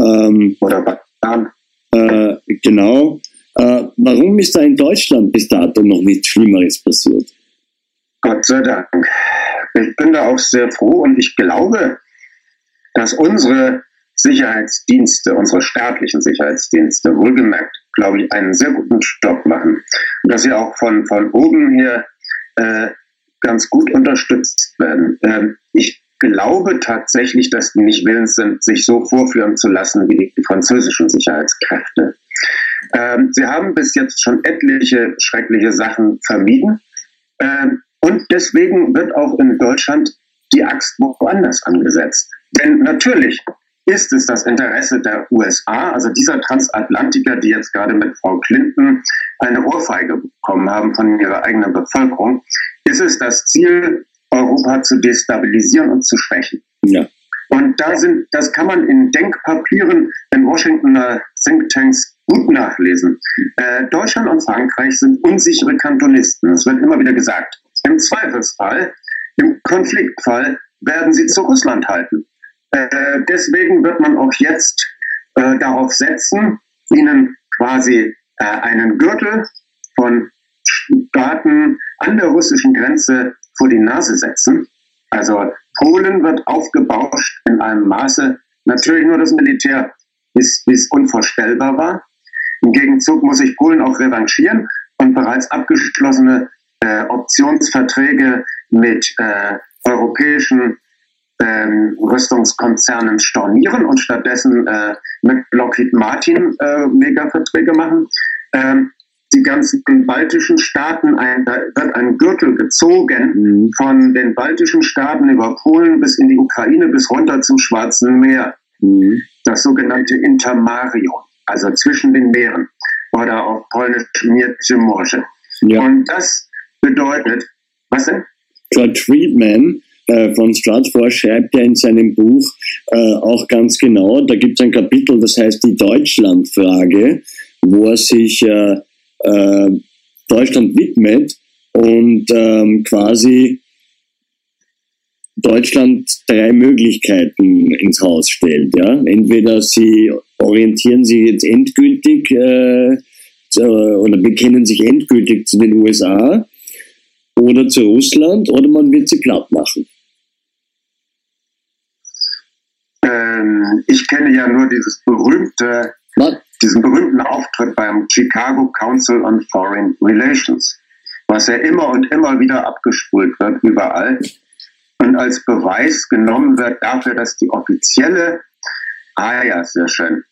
Ähm, Oder Batan. Äh, genau. Äh, warum ist da in Deutschland bis dato noch nichts Schlimmeres passiert? Gott sei Dank. Ich bin da auch sehr froh und ich glaube, dass unsere Sicherheitsdienste, unsere staatlichen Sicherheitsdienste, wohlgemerkt, glaube ich, einen sehr guten Job machen. Und dass sie auch von, von oben her äh, ganz gut unterstützt werden. Ähm, ich glaube tatsächlich, dass die nicht willens sind, sich so vorführen zu lassen wie die französischen Sicherheitskräfte. Ähm, sie haben bis jetzt schon etliche schreckliche Sachen vermieden. Ähm, und deswegen wird auch in Deutschland die Axt woanders angesetzt. Denn natürlich ist es das Interesse der USA, also dieser Transatlantiker, die jetzt gerade mit Frau Clinton eine Ohrfeige bekommen haben von ihrer eigenen Bevölkerung, ist es das Ziel, Europa zu destabilisieren und zu schwächen. Ja. Und da sind, das kann man in Denkpapieren in Washingtoner Thinktanks gut nachlesen. Äh, Deutschland und Frankreich sind unsichere Kantonisten. Das wird immer wieder gesagt. Im Zweifelsfall, im Konfliktfall werden sie zu Russland halten. Äh, deswegen wird man auch jetzt äh, darauf setzen, ihnen quasi äh, einen Gürtel von Staaten an der russischen Grenze vor die Nase setzen. Also Polen wird aufgebauscht in einem Maße, natürlich nur das Militär, bis es unvorstellbar war. Im Gegenzug muss sich Polen auch revanchieren und bereits abgeschlossene äh, Optionsverträge mit äh, europäischen ähm, Rüstungskonzernen stornieren und stattdessen äh, mit Lockheed Martin äh, Megaverträge machen. Ähm, die ganzen baltischen Staaten, ein, da wird ein Gürtel gezogen mhm. von den baltischen Staaten über Polen bis in die Ukraine bis runter zum Schwarzen Meer. Mhm. Das sogenannte Intermario, also zwischen den Meeren oder auf Polnisch Między Morze. Ja. Und das bedeutet, was denn? Friedman äh, von Stratfor schreibt ja in seinem Buch äh, auch ganz genau, da gibt es ein Kapitel, das heißt die Deutschlandfrage, wo er sich äh, äh Deutschland widmet und ähm, quasi Deutschland drei Möglichkeiten ins Haus stellt. Ja? Entweder sie orientieren sich jetzt endgültig äh, oder bekennen sich endgültig zu den USA oder zu Russland oder man wird sie platt machen. Ähm, ich kenne ja nur dieses berühmte, Was? diesen berühmten Auftritt beim Chicago Council on Foreign Relations, was ja immer und immer wieder abgespult wird überall und als Beweis genommen wird dafür, dass die offizielle, ah ja, sehr schön,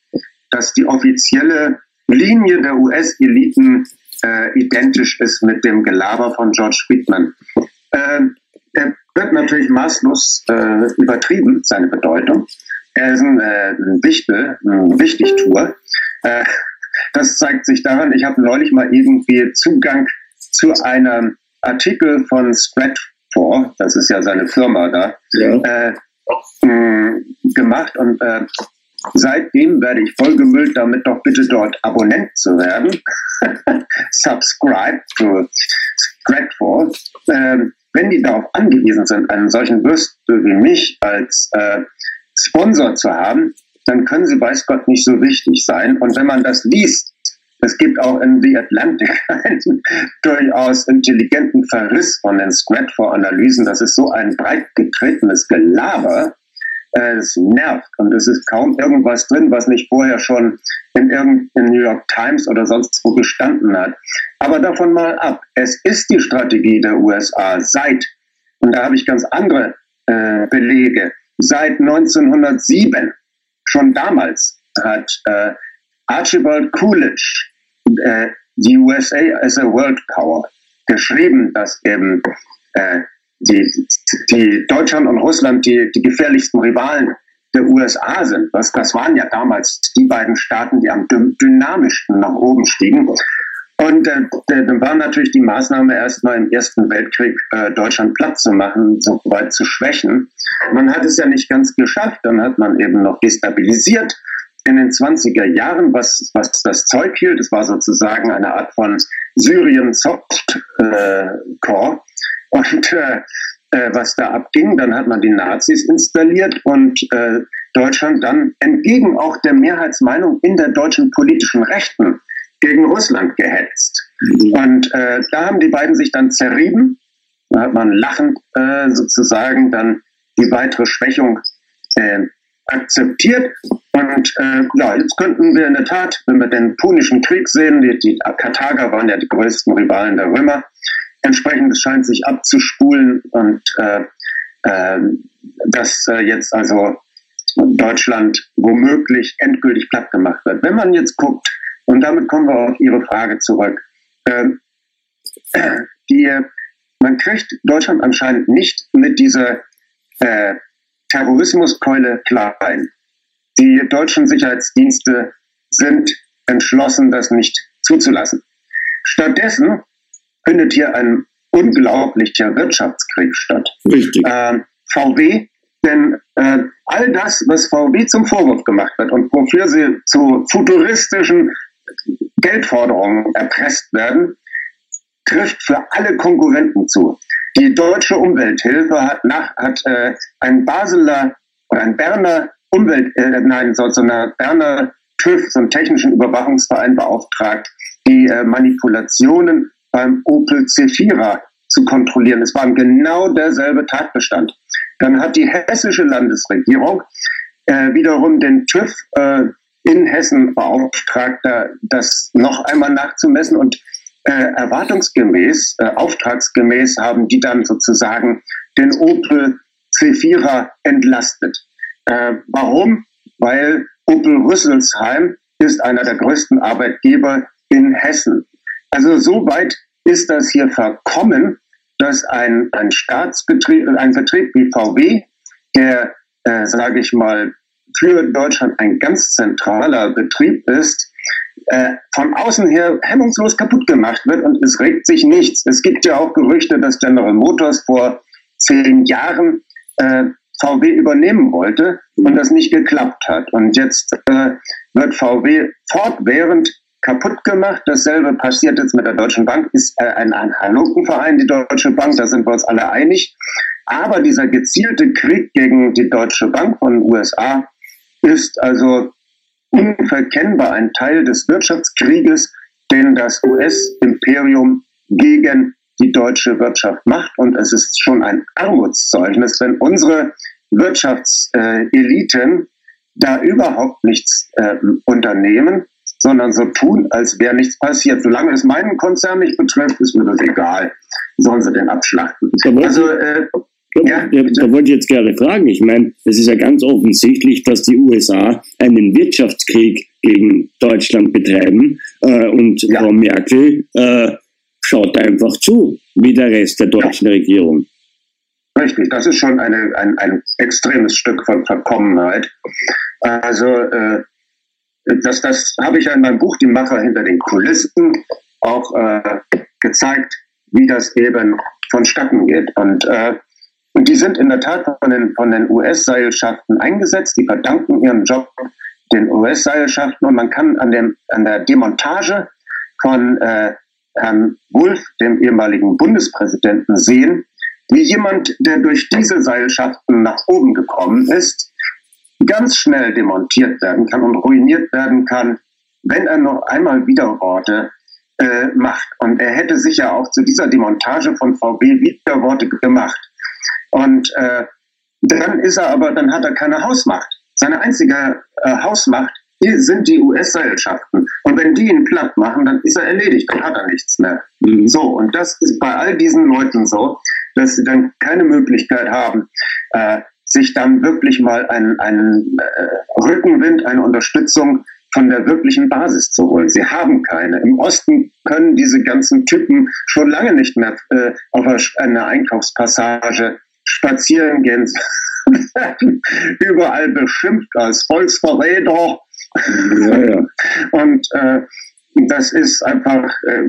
dass die offizielle Linie der US-Eliten äh, identisch ist mit dem Gelaber von George Friedman. Äh, er wird natürlich maßlos äh, übertrieben, seine Bedeutung. Er ist ein, äh, ein Wichtel, ein Wichtigtour. Äh, das zeigt sich daran, ich habe neulich mal irgendwie Zugang zu einem Artikel von Strat vor, das ist ja seine Firma da, ja. äh, mh, gemacht und äh, seitdem werde ich vollgemüllt, damit doch bitte dort Abonnent zu werden. *laughs* Subscribe to Stratfor. Ähm, wenn die darauf angewiesen sind, einen solchen Würstel wie mich als äh, Sponsor zu haben, dann können sie weiß Gott nicht so wichtig sein. Und wenn man das liest, es gibt auch in The Atlantic *laughs* einen durchaus intelligenten Verriss von den Stratfor-Analysen. Das ist so ein breit getretenes Gelaber. Es nervt und es ist kaum irgendwas drin, was nicht vorher schon in irgendeinem New York Times oder sonst wo gestanden hat. Aber davon mal ab. Es ist die Strategie der USA seit, und da habe ich ganz andere äh, Belege, seit 1907, schon damals hat äh, Archibald Coolidge, äh, die USA as a World Power, geschrieben, dass eben äh, die, die Deutschland und Russland die, die gefährlichsten Rivalen der USA sind. Das, das waren ja damals die beiden Staaten, die am dynamischsten nach oben stiegen. Und äh, dann war natürlich die Maßnahme erstmal im Ersten Weltkrieg äh, Deutschland platt zu machen, so weit zu schwächen. Man hat es ja nicht ganz geschafft, dann hat man eben noch destabilisiert in den 20er Jahren, was, was das Zeug hielt. Es war sozusagen eine Art von Syrien Soft äh. Und äh, äh, was da abging, dann hat man die Nazis installiert und äh, Deutschland dann entgegen auch der Mehrheitsmeinung in der deutschen politischen Rechten gegen Russland gehetzt. Und äh, da haben die beiden sich dann zerrieben. Da hat man lachend äh, sozusagen dann die weitere Schwächung äh, akzeptiert. Und äh, ja, jetzt könnten wir in der Tat, wenn wir den Punischen Krieg sehen, die, die Karthager waren ja die größten Rivalen der Römer, entsprechend es scheint sich abzuspulen und äh, äh, dass äh, jetzt also Deutschland womöglich endgültig platt gemacht wird. Wenn man jetzt guckt, und damit kommen wir auf Ihre Frage zurück, äh, die, man kriegt Deutschland anscheinend nicht mit dieser äh, Terrorismuskeule klein. Die deutschen Sicherheitsdienste sind entschlossen, das nicht zuzulassen. Stattdessen findet hier ein unglaublicher Wirtschaftskrieg statt. Richtig. Äh, VW, denn äh, all das, was VW zum Vorwurf gemacht wird und wofür sie zu futuristischen Geldforderungen erpresst werden, trifft für alle Konkurrenten zu. Die deutsche Umwelthilfe hat, nach, hat äh, ein Basler oder ein Berner Umwelt, äh, nein, so, so eine Berner TÜV, so einen technischen Überwachungsverein beauftragt, die äh, Manipulationen beim Opel Zephyra zu kontrollieren. Es war genau derselbe Tatbestand. Dann hat die hessische Landesregierung äh, wiederum den TÜV äh, in Hessen beauftragt, das noch einmal nachzumessen und äh, erwartungsgemäß, äh, auftragsgemäß haben die dann sozusagen den Opel C4er entlastet. Äh, warum? Weil Opel Rüsselsheim ist einer der größten Arbeitgeber in Hessen. Also so weit ist das hier verkommen, dass ein, ein Staatsbetrieb, ein Betrieb wie VW, der, äh, sage ich mal, für Deutschland ein ganz zentraler Betrieb ist, äh, von außen her hemmungslos kaputt gemacht wird und es regt sich nichts. Es gibt ja auch Gerüchte, dass General Motors vor zehn Jahren äh, VW übernehmen wollte und das nicht geklappt hat. Und jetzt äh, wird VW fortwährend kaputt gemacht. Dasselbe passiert jetzt mit der Deutschen Bank, ist äh, ein, ein Halunkenverein, die Deutsche Bank, da sind wir uns alle einig. Aber dieser gezielte Krieg gegen die Deutsche Bank von den USA ist also unverkennbar ein Teil des Wirtschaftskrieges, den das US-Imperium gegen die deutsche Wirtschaft macht. Und es ist schon ein Armutszeugnis, wenn unsere Wirtschaftseliten da überhaupt nichts äh, unternehmen, sondern so tun, als wäre nichts passiert. Solange es meinen Konzern nicht betrifft, ist mir das egal. Sollen sie den abschlachten. Also, äh, ja, ja, da wollte ich jetzt gerade fragen. Ich meine, es ist ja ganz offensichtlich, dass die USA einen Wirtschaftskrieg gegen Deutschland betreiben äh, und ja. Frau Merkel äh, schaut einfach zu, wie der Rest der deutschen ja. Regierung. Richtig, das ist schon eine, ein, ein extremes Stück von Verkommenheit. Also äh, das, das habe ich ja in meinem Buch Die Macher hinter den Kulissen auch äh, gezeigt, wie das eben vonstatten geht. Und, äh, und die sind in der Tat von den, von den US-Seilschaften eingesetzt, die verdanken ihren Job den US-Seilschaften und man kann an, dem, an der Demontage von äh, Herrn Wulff, dem ehemaligen Bundespräsidenten, sehen, wie jemand, der durch diese Seilschaften nach oben gekommen ist, ganz schnell demontiert werden kann und ruiniert werden kann, wenn er noch einmal Widerworte äh, macht. Und er hätte sich ja auch zu dieser Demontage von VW Widerworte gemacht. Und äh, dann ist er aber, dann hat er keine Hausmacht. Seine einzige äh, Hausmacht sind die US-Seilschaften. Und wenn die ihn platt machen, dann ist er erledigt, dann hat er nichts mehr. Mhm. So, und das ist bei all diesen Leuten so, dass sie dann keine Möglichkeit haben, äh, sich dann wirklich mal einen, einen äh, Rückenwind, eine Unterstützung von der wirklichen Basis zu holen. Sie haben keine. Im Osten können diese ganzen Typen schon lange nicht mehr äh, auf einer Einkaufspassage spazieren gehen, *laughs* überall beschimpft als Volksverräter. Ja, ja. *laughs* Und äh, das ist einfach, äh,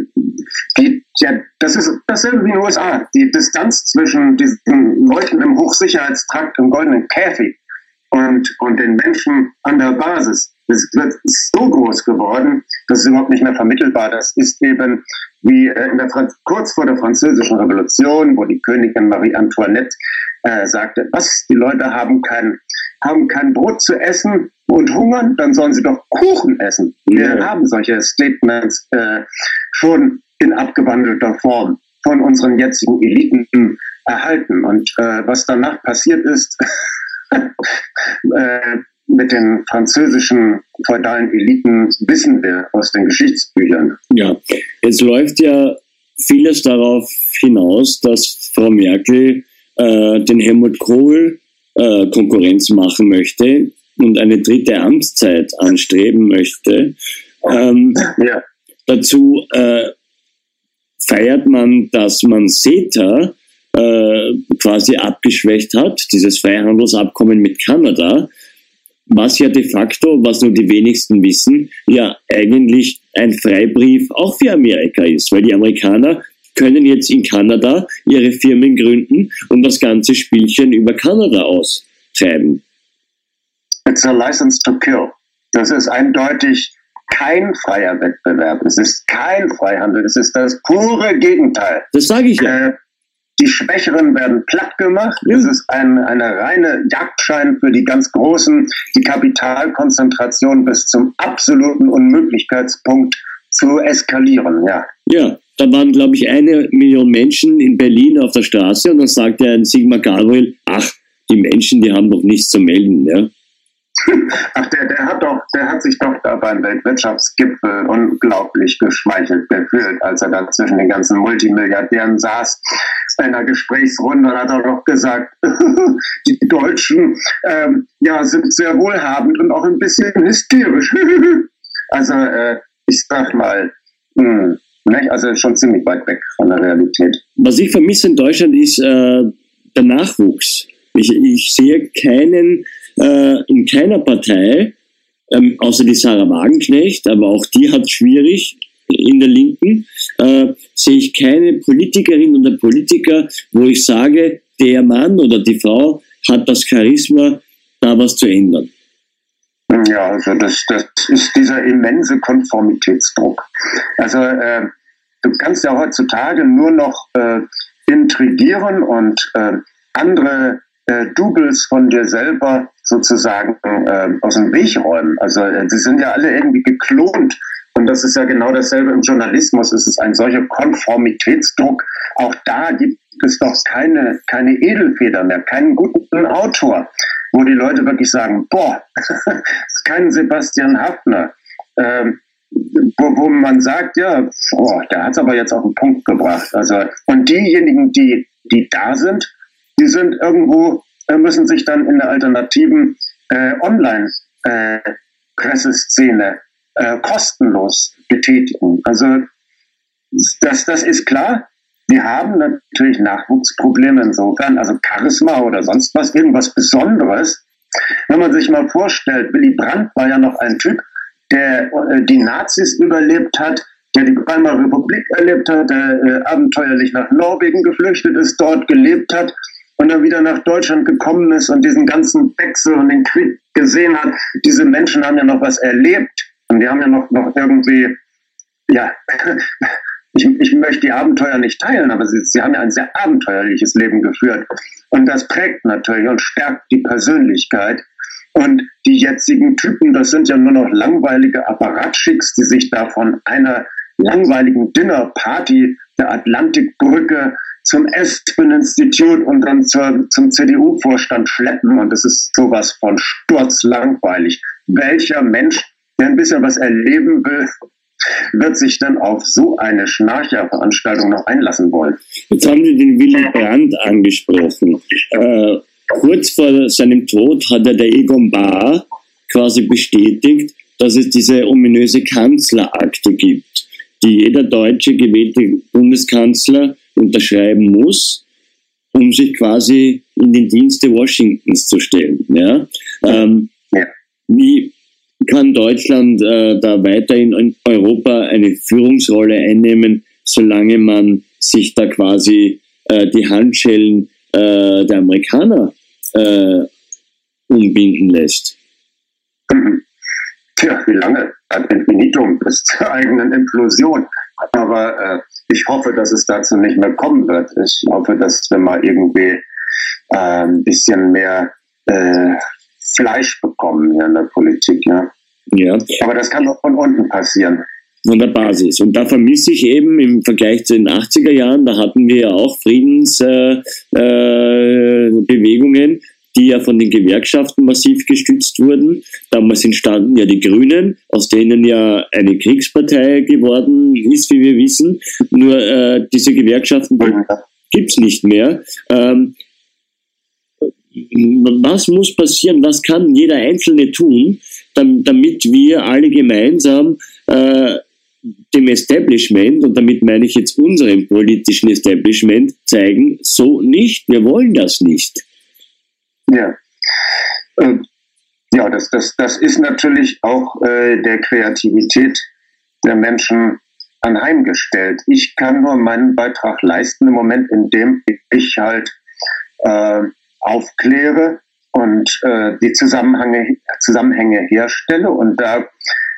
die, ja, das ist dasselbe wie in den USA. Die Distanz zwischen diesen Leuten im Hochsicherheitstrakt im goldenen Käfig und, und den Menschen an der Basis ist, ist so groß geworden, das ist überhaupt nicht mehr vermittelbar. Das ist eben wie äh, in der kurz vor der französischen Revolution, wo die Königin Marie Antoinette äh, sagte, was, die Leute haben kein, haben kein Brot zu essen und hungern, dann sollen sie doch Kuchen essen. Wir haben solche Statements äh, schon in abgewandelter Form von unseren jetzigen Eliten erhalten. Und äh, was danach passiert ist, *laughs* äh, mit den französischen feudalen Eliten wissen wir aus den Geschichtsbüchern. Ja, es läuft ja vieles darauf hinaus, dass Frau Merkel äh, den Helmut Kohl äh, Konkurrenz machen möchte und eine dritte Amtszeit anstreben möchte. Ähm, ja. Dazu äh, feiert man, dass man CETA äh, quasi abgeschwächt hat, dieses Freihandelsabkommen mit Kanada, was ja de facto, was nur die wenigsten wissen, ja eigentlich ein Freibrief auch für Amerika ist, weil die Amerikaner können jetzt in Kanada ihre Firmen gründen und das ganze Spielchen über Kanada austreiben. It's a license to kill. Das ist eindeutig kein freier Wettbewerb. Es ist kein Freihandel. Es ist das pure Gegenteil. Das sage ich ja. Äh, die Schwächeren werden platt gemacht. Es ist ein, eine reine Jagdschein für die ganz Großen, die Kapitalkonzentration bis zum absoluten Unmöglichkeitspunkt zu eskalieren. Ja. Ja, da waren, glaube ich, eine Million Menschen in Berlin auf der Straße und dann sagte ein Sigmar Gabriel, ach, die Menschen, die haben doch nichts zu melden. Ja? Ach, der, der hat doch, der hat sich doch da beim Weltwirtschaftsgipfel unglaublich geschmeichelt gefühlt, als er da zwischen den ganzen Multimilliardären saß bei einer Gesprächsrunde und hat er doch gesagt, *laughs* die Deutschen ähm, ja, sind sehr wohlhabend und auch ein bisschen hysterisch. *laughs* also äh, ich sag mal, mh, hm, ne? also schon ziemlich weit weg von der Realität. Was ich vermisse in Deutschland ist äh, der Nachwuchs. Ich, ich sehe keinen äh, in keiner Partei ähm, außer die Sarah Wagenknecht, aber auch die hat schwierig in der Linken, äh, sehe ich keine Politikerin oder Politiker, wo ich sage, der Mann oder die Frau hat das Charisma, da was zu ändern. Ja, also das, das ist dieser immense Konformitätsdruck. Also äh, du kannst ja heutzutage nur noch äh, intrigieren und äh, andere äh, Doubles von dir selber sozusagen äh, aus dem Weg räumen. Also äh, sie sind ja alle irgendwie geklont. Und das ist ja genau dasselbe im Journalismus. Es ist ein solcher Konformitätsdruck. Auch da gibt es doch keine, keine Edelfeder mehr, keinen guten Autor, wo die Leute wirklich sagen, boah, *laughs* ist kein Sebastian Hafner. Ähm, wo, wo man sagt, ja, boah, der hat es aber jetzt auf den Punkt gebracht. Also, und diejenigen, die, die da sind, die sind irgendwo, äh, müssen sich dann in der alternativen äh, Online-Presseszene äh, äh, kostenlos betätigen. Also das, das ist klar. Wir haben natürlich Nachwuchsprobleme insofern, also Charisma oder sonst was, irgendwas Besonderes. Wenn man sich mal vorstellt, Willy Brandt war ja noch ein Typ, der äh, die Nazis überlebt hat, der die Weimarer Republik erlebt hat, der äh, abenteuerlich nach Norwegen geflüchtet ist, dort gelebt hat und dann wieder nach Deutschland gekommen ist und diesen ganzen Wechsel und den Krieg gesehen hat. Diese Menschen haben ja noch was erlebt und die haben ja noch, noch irgendwie, ja, *laughs* ich, ich möchte die Abenteuer nicht teilen, aber sie, sie haben ja ein sehr abenteuerliches Leben geführt. Und das prägt natürlich und stärkt die Persönlichkeit. Und die jetzigen Typen, das sind ja nur noch langweilige Apparatschicks, die sich da von einer langweiligen Dinnerparty der Atlantikbrücke zum Espen Institut und dann zur, zum CDU-Vorstand schleppen. Und das ist sowas von sturzlangweilig. Welcher Mensch, der ein bisschen was erleben will, wird sich dann auf so eine Schnarcherveranstaltung noch einlassen wollen? Jetzt haben Sie den Willy Brandt angesprochen. Äh, kurz vor seinem Tod hat er der Egon Bahr quasi bestätigt, dass es diese ominöse Kanzlerakte gibt, die jeder deutsche gewählte Bundeskanzler unterschreiben muss, um sich quasi in den Dienste Washingtons zu stellen. Ja? Ähm. Wie kann Deutschland äh, da weiter in Europa eine Führungsrolle einnehmen, solange man sich da quasi äh, die Handschellen äh, der Amerikaner äh, umbinden lässt. Tja, wie lange? Ad infinitum bis zur eigenen Implosion. Aber äh, ich hoffe, dass es dazu nicht mehr kommen wird. Ich hoffe, dass wir mal irgendwie äh, ein bisschen mehr äh, Fleisch bekommen hier in der Politik. Ja. ja. Aber das kann doch von unten passieren von der Basis. Und da vermisse ich eben im Vergleich zu den 80er Jahren, da hatten wir ja auch Friedensbewegungen, äh, äh, die ja von den Gewerkschaften massiv gestützt wurden. Damals entstanden ja die Grünen, aus denen ja eine Kriegspartei geworden ist, wie wir wissen. Nur äh, diese Gewerkschaften gibt's nicht mehr. Ähm, was muss passieren? Was kann jeder Einzelne tun, damit wir alle gemeinsam äh, dem Establishment, und damit meine ich jetzt unserem politischen Establishment, zeigen, so nicht, wir wollen das nicht. Ja. Ja, das, das, das ist natürlich auch äh, der Kreativität der Menschen anheimgestellt. Ich kann nur meinen Beitrag leisten im Moment, indem ich halt äh, aufkläre und äh, die Zusammenhänge, Zusammenhänge herstelle. Und da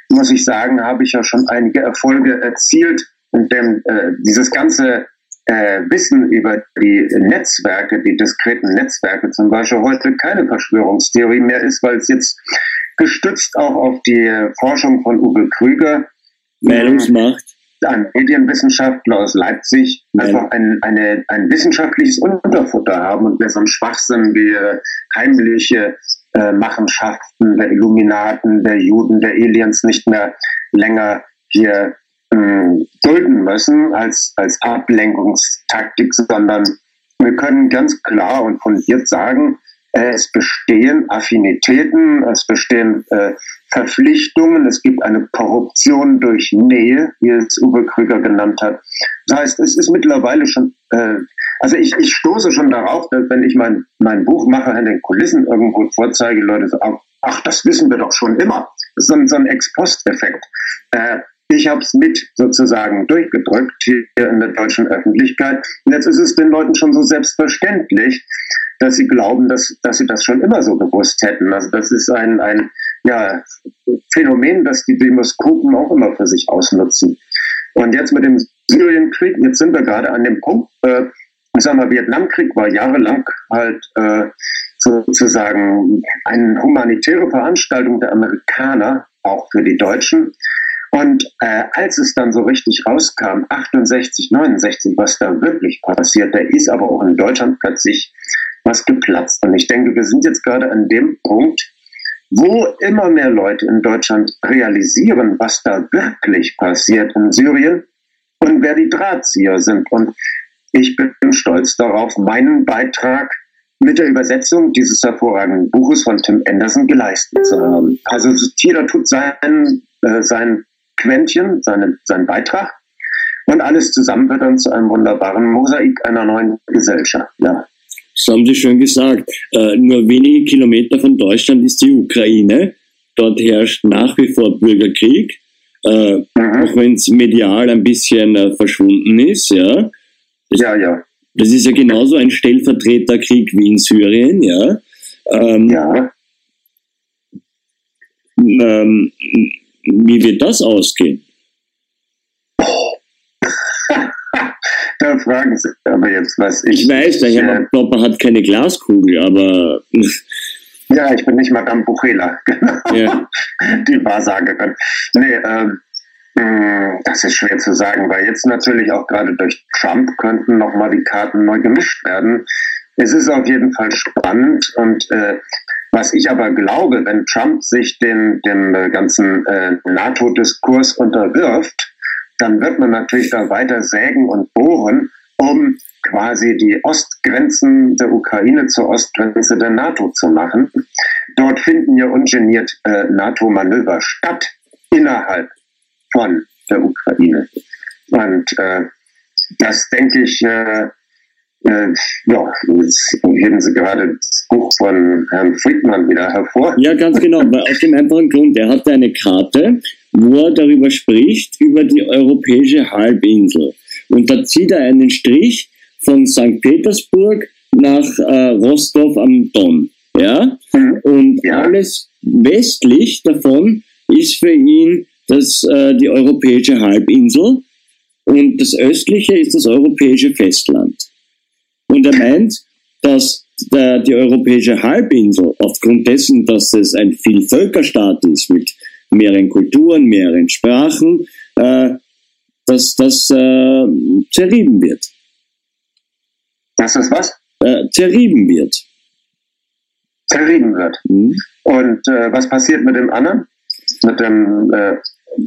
muss ich sagen, habe ich ja schon einige Erfolge erzielt, indem äh, dieses ganze äh, Wissen über die Netzwerke, die diskreten Netzwerke zum Beispiel heute keine Verschwörungstheorie mehr ist, weil es jetzt gestützt auch auf die Forschung von Uwe Krüger Meldungsmacht. ein Medienwissenschaftler aus Leipzig einfach ein, eine, ein wissenschaftliches Unterfutter haben und wir so einen Schwachsinn wie äh, heimliche äh, Machenschaften der Illuminaten, der Juden, der Aliens nicht mehr länger hier äh, dulden müssen als, als Ablenkungstaktik, sondern wir können ganz klar und fundiert sagen, äh, es bestehen Affinitäten, es bestehen äh, Verpflichtungen, es gibt eine Korruption durch Nähe, wie es Uwe Krüger genannt hat. Das heißt, es ist mittlerweile schon, äh, also ich, ich stoße schon darauf, dass wenn ich mein, mein Buch mache, in den Kulissen irgendwo vorzeige, Leute sagen, ach, das wissen wir doch schon immer. so, so ein Ex-Post-Effekt. Äh, ich habe es mit sozusagen durchgedrückt hier in der deutschen Öffentlichkeit. Und jetzt ist es den Leuten schon so selbstverständlich, dass sie glauben, dass, dass sie das schon immer so gewusst hätten. Also das ist ein, ein ja, Phänomen, das die Demoskopen auch immer für sich ausnutzen. Und jetzt mit dem Syrienkrieg, jetzt sind wir gerade an dem Punkt, äh, ich sag mal, Vietnamkrieg war jahrelang halt äh, sozusagen eine humanitäre Veranstaltung der Amerikaner, auch für die Deutschen. Und äh, als es dann so richtig rauskam, 68, 69, was da wirklich passiert, da ist aber auch in Deutschland plötzlich was geplatzt. Und ich denke, wir sind jetzt gerade an dem Punkt, wo immer mehr Leute in Deutschland realisieren, was da wirklich passiert in Syrien und wer die Drahtzieher sind. Und ich bin stolz darauf, meinen Beitrag mit der Übersetzung dieses hervorragenden Buches von Tim Anderson geleistet zu haben. Also jeder tut sein, äh, sein Quäntchen, seine, seinen Beitrag und alles zusammen wird dann zu einem wunderbaren Mosaik einer neuen Gesellschaft. Ja. Das haben Sie schon gesagt. Äh, nur wenige Kilometer von Deutschland ist die Ukraine. Dort herrscht nach wie vor Bürgerkrieg, äh, mhm. auch wenn es medial ein bisschen äh, verschwunden ist. Ja. Das, ja, ja. Das ist ja genauso ein Stellvertreterkrieg wie in Syrien. Ja. Ähm, ja. Ähm, wie wird das ausgehen? *laughs* da fragen Sie aber jetzt was. Ich, ich weiß, der Herr Klopper hat keine Glaskugel, aber. *laughs* Ja, ich bin nicht Madame Buchela. *laughs* Ja. Die Wahrsagerin. Nee, ähm, hm, das ist schwer zu sagen, weil jetzt natürlich auch gerade durch Trump könnten nochmal die Karten neu gemischt werden. Es ist auf jeden Fall spannend und äh, was ich aber glaube, wenn Trump sich den, dem äh, ganzen äh, NATO-Diskurs unterwirft, dann wird man natürlich da weiter sägen und bohren, um quasi die Ostgrenzen der Ukraine zur Ostgrenze der NATO zu machen. Dort finden ja ungeniert äh, NATO-Manöver statt innerhalb von der Ukraine. Und äh, das denke ich, äh, äh, ja, jetzt heben Sie gerade das Buch von Herrn Friedmann wieder hervor. Ja, ganz genau, weil aus dem einfachen Grund, er hat eine Karte, wo er darüber spricht, über die europäische Halbinsel. Und da zieht er einen Strich von St. Petersburg nach äh, Rostov am Don. Ja? Mhm. Und ja. alles westlich davon ist für ihn das, äh, die europäische Halbinsel und das östliche ist das europäische Festland. Und er meint, dass der, die europäische Halbinsel aufgrund dessen, dass es ein Vielvölkerstaat ist mit mehreren Kulturen, mehreren Sprachen, äh, dass das äh, zerrieben wird. Dass das was? Äh, zerrieben wird. Zerrieben wird. Mhm. Und äh, was passiert mit dem anderen? Mit dem äh,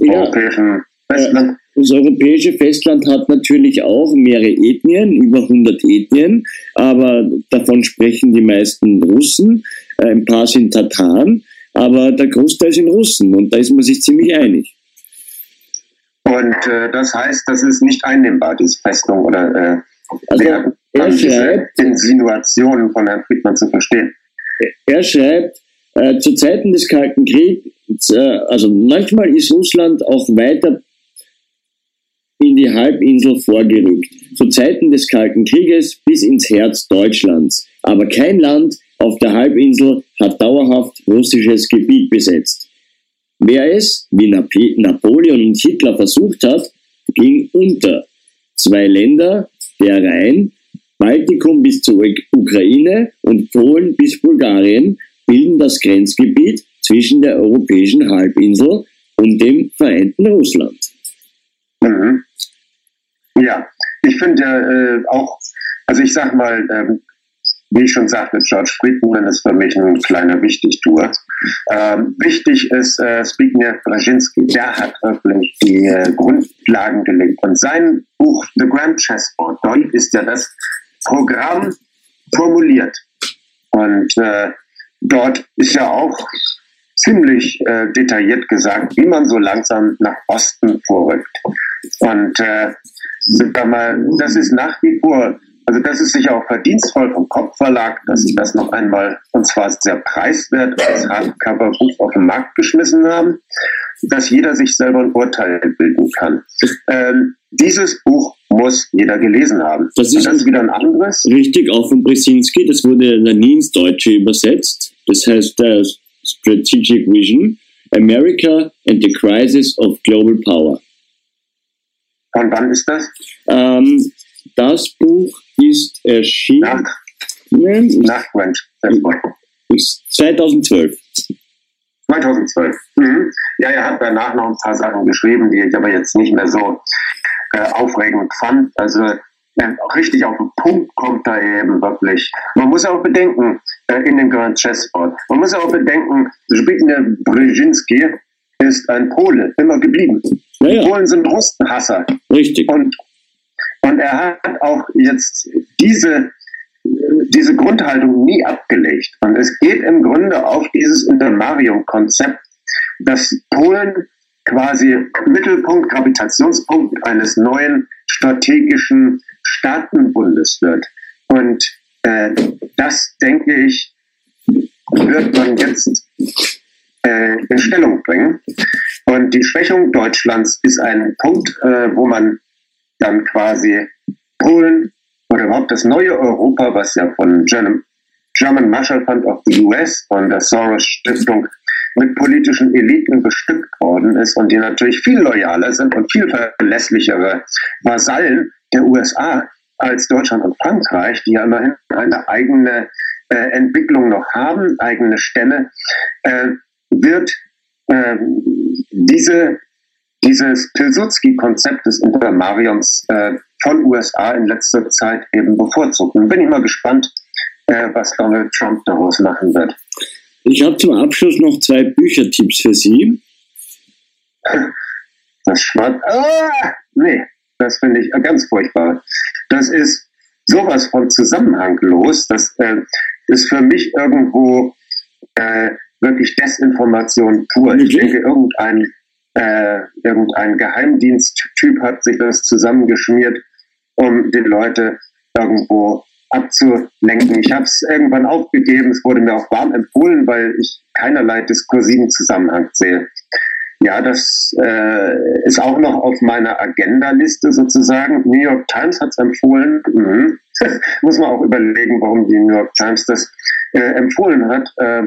ja. europäischen Festland? Das europäische Festland hat natürlich auch mehrere Ethnien, über 100 Ethnien, aber davon sprechen die meisten Russen, ein paar sind Tataren, aber der Großteil sind Russen und da ist man sich ziemlich einig. Und äh, das heißt, das ist nicht einnehmbar, diese Festung oder äh, also, der, er schreibt, Insinuationen von Herrn Friedmann zu verstehen. Er schreibt, äh, zu Zeiten des Kalten Kriegs, äh, also manchmal ist Russland auch weiter in die Halbinsel vorgerückt, zu Zeiten des Kalten Krieges bis ins Herz Deutschlands. Aber kein Land auf der Halbinsel hat dauerhaft russisches Gebiet besetzt. Wer es, wie Napoleon und Hitler versucht hat, ging unter. Zwei Länder, der Rhein, Baltikum bis zur Ukraine und Polen bis Bulgarien, bilden das Grenzgebiet zwischen der europäischen Halbinsel und dem vereinten Russland. Mhm. Ja, ich finde äh, auch, also ich sag mal, ähm, wie ich schon sagte, George Friedman ist für mich ein kleiner Wichtigtour. Ähm, wichtig ist äh, Zbigniew Brzezinski, der hat wirklich die äh, Grundlagen gelegt. Und sein Buch The Grand Chessboard, dort ist ja das Programm formuliert. Und äh, dort ist ja auch ziemlich äh, detailliert gesagt, wie man so langsam nach Osten vorrückt. Und äh, mal, das ist nach wie vor Also das ist sicher auch verdienstvoll vom Kopfverlag, dass sie das noch einmal, und zwar sehr preiswert, als Hardcover-Buch auf den Markt geschmissen haben, dass jeder sich selber ein Urteil bilden kann. Ähm, dieses Buch muss jeder gelesen haben. Das ist, das ist wieder ein anderes. Richtig, auch von Brzezinski. Das wurde dann ins Deutsche übersetzt. Das heißt uh, Strategic Vision, America and the Crisis of Global Power. Von wann ist das? Ähm, das Buch ist erschienen. Nach, nach Mensch. 2012. 2012. Mhm. Ja, er hat danach noch ein paar Sachen geschrieben, die ich aber jetzt nicht mehr so äh, aufregend fand. Also äh, richtig auf den Punkt kommt da eben wirklich. Man muss auch bedenken, äh, in dem Grand Chessboard, man muss auch bedenken, Brzezinski ist ein Pole, immer geblieben. Ja, ja. Polen sind Rustenhasser. Richtig. Und, und er hat auch jetzt diese, diese Grundhaltung nie abgelegt. Und es geht im Grunde auf dieses Intermarium-Konzept, dass Polen quasi Mittelpunkt, Gravitationspunkt eines neuen strategischen Staatenbundes wird. Und äh, das, denke ich, wird man jetzt äh, in Stellung bringen. Und die Schwächung Deutschlands ist ein Punkt, äh, wo man dann quasi Polen oder überhaupt das neue Europa, was ja von German, German Marshall Fund of the US, von der Soros Stiftung mit politischen Eliten bestückt worden ist und die natürlich viel loyaler sind und viel verlässlichere Vasallen der USA als Deutschland und Frankreich, die ja immerhin eine eigene äh, Entwicklung noch haben, eigene Stämme, äh, wird äh, diese, dieses Pilsudski-Konzept des Intermariums äh, von USA in letzter Zeit eben bevorzugt. Und bin ich mal gespannt, äh, was Donald Trump daraus machen wird. Ich habe zum Abschluss noch zwei Büchertipps für Sie. *laughs* Das Schwarz. Ah, nee, das finde ich ganz furchtbar. Das ist sowas von zusammenhanglos. Das äh, ist für mich irgendwo äh, wirklich Desinformation pur. Ich denke, irgendein, äh, irgendein Geheimdiensttyp hat sich das zusammengeschmiert, um die Leute irgendwo abzulenken. Ich habe es irgendwann aufgegeben, es wurde mir auch warm empfohlen, weil ich keinerlei diskursiven Zusammenhang sehe. Ja, das äh, ist auch noch auf meiner Agenda-Liste sozusagen. New York Times hat es empfohlen. Mhm. *laughs* Muss man auch überlegen, warum die New York Times das äh, empfohlen hat. Äh,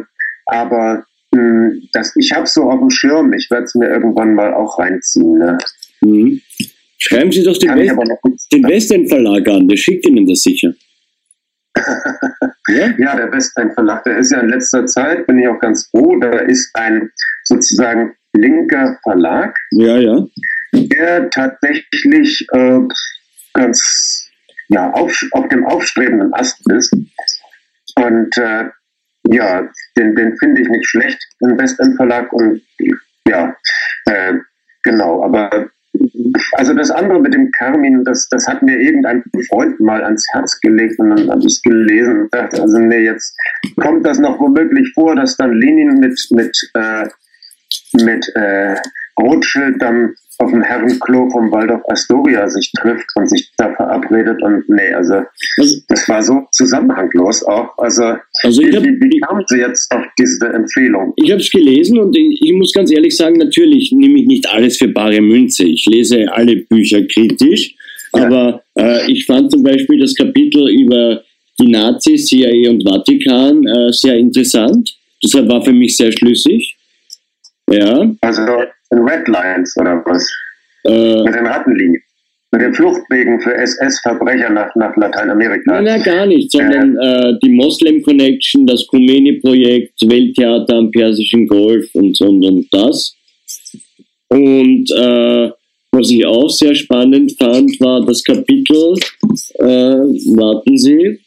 aber mh, hm, das, ich habe so auf dem Schirm. Ich werde es mir irgendwann mal auch reinziehen. Ne? Mhm. Schreiben Sie doch den, West den Western Verlag an. Der schickt Ihnen das sicher *laughs* ja? ja, der Westend Verlag, der ist ja in letzter Zeit, bin ich auch ganz froh, da ist ein sozusagen linker Verlag, ja, ja. der tatsächlich äh, ganz ja, auf, auf dem aufstrebenden Ast ist. Und äh, ja, den, den finde ich nicht schlecht, den Westend Verlag. Und ja, äh, genau, aber also das andere mit dem Carmin, das, das hat mir irgendein Freund mal ans Herz gelegt und dann habe ich es gelesen und dachte, also nee, jetzt kommt das noch womöglich vor, dass dann Lenin mit, mit, äh, mit äh, Rothschild dann auf dem Herrenklo vom Waldorf Astoria sich trifft und sich da verabredet und nee, also, also das war so zusammenhanglos auch. Also, also wie, hab, wie, wie kamen Sie jetzt auf diese Empfehlung? Ich habe es gelesen und ich, ich, muss ganz ehrlich sagen, natürlich nehme ich nicht alles für bare Münze. Ich lese alle Bücher kritisch, ja. aber äh, ich fand zum Beispiel das Kapitel über die Nazis, CIA und Vatikan äh, sehr interessant. Deshalb war für mich sehr schlüssig. Ja. Also Red Lines oder was? Äh, Mit den Rattenlinien. Mit den Fluchtwegen für SS-Verbrecher nach, nach Lateinamerika. Nein, gar nicht, sondern äh, äh, die Moslem Connection, das Khomeini-Projekt, Welttheater am Persischen Golf und so und, und das. Und äh, was ich auch sehr spannend fand, war das Kapitel, äh, warten Sie.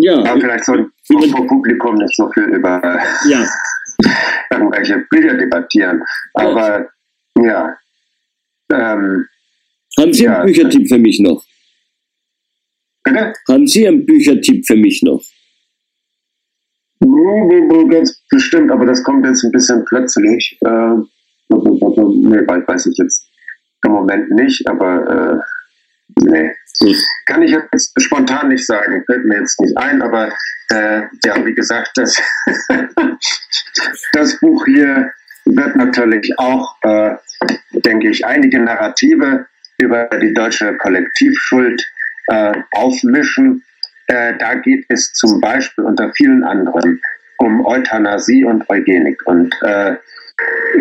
Ja. ja vielleicht so vor Publikum nicht so viel über. Ja, irgendwelche Bücher debattieren. Aber ja. Ähm, Haben Sie einen Büchertipp für mich noch? Bitte? Haben Sie einen Büchertipp für mich noch? Ganz bestimmt, aber das kommt jetzt ein bisschen plötzlich. Äh, nee, weiß ich jetzt im Moment nicht, aber äh, nee. Kann ich jetzt spontan nicht sagen, fällt mir jetzt nicht ein, aber äh, ja, wie gesagt, das, *laughs* das Buch hier wird natürlich auch, äh, denke ich, einige Narrative über die deutsche Kollektivschuld äh, aufmischen. Äh, da geht es zum Beispiel unter vielen anderen um Euthanasie und Eugenik. Und äh,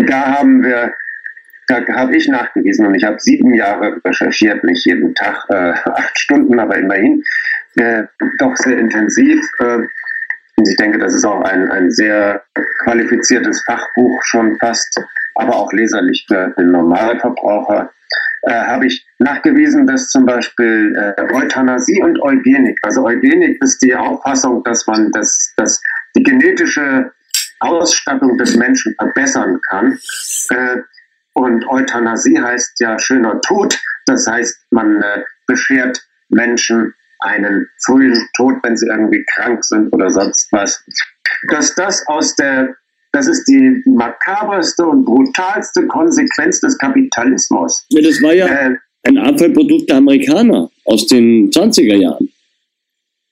da haben wir, habe ich nachgewiesen und ich habe sieben Jahre recherchiert, nicht jeden Tag äh, *laughs* acht Stunden, aber immerhin äh, doch sehr intensiv. Äh, und ich denke, das ist auch ein, ein sehr qualifiziertes Fachbuch schon fast, aber auch leserlich für den Normalverbraucher äh, habe ich nachgewiesen, dass zum Beispiel äh, Euthanasie und Eugenik, also Eugenik ist die Auffassung, dass man das, das die genetische Ausstattung des Menschen verbessern kann. Und Euthanasie heißt ja schöner Tod. Das heißt, man äh, beschert Menschen einen frühen Tod, wenn sie irgendwie krank sind oder sonst was. Dass das aus der das ist die makaberste und brutalste Konsequenz des Kapitalismus. Ja, das war ja äh, ein Abfallprodukt der Amerikaner aus den 20er Jahren.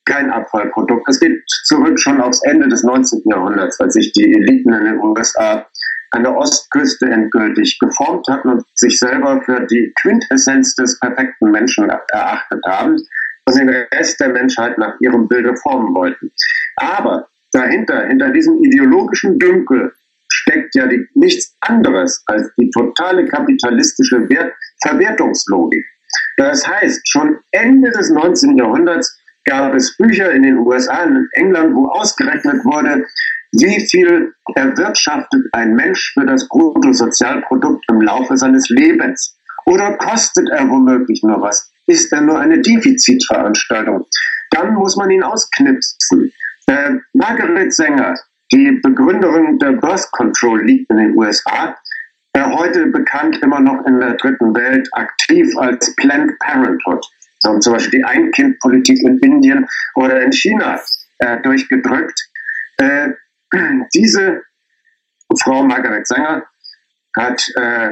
Kein Abfallprodukt. Es geht zurück schon aufs Ende des 19. Jahrhunderts, als sich die Eliten in den USA an der Ostküste endgültig geformt hatten und sich selber für die Quintessenz des perfekten Menschen erachtet haben und den Rest der Menschheit nach ihrem Bilde formen wollten. Aber dahinter, hinter diesem ideologischen Dünkel, steckt ja die, nichts anderes als die totale kapitalistische Wert Verwertungslogik. Das heißt, schon Ende des 19. Jahrhunderts gab es Bücher in den USA und in England, wo ausgerechnet wurde, wie viel erwirtschaftet ein Mensch für das Bruttosozialprodukt im Laufe seines Lebens? Oder kostet er womöglich nur was? Ist er nur eine Defizitveranstaltung? Dann muss man ihn ausknipsen. Äh, Margaret Sanger, die Begründerin der Birth Control League in den USA, äh, heute bekannt immer noch in der dritten Welt, aktiv als Planned Parenthood. So, zum Beispiel die Ein-Kind-Politik in Indien oder in China äh, durchgedrückt. Äh, *clears throat* diese Frau Margaret Sanger hat äh,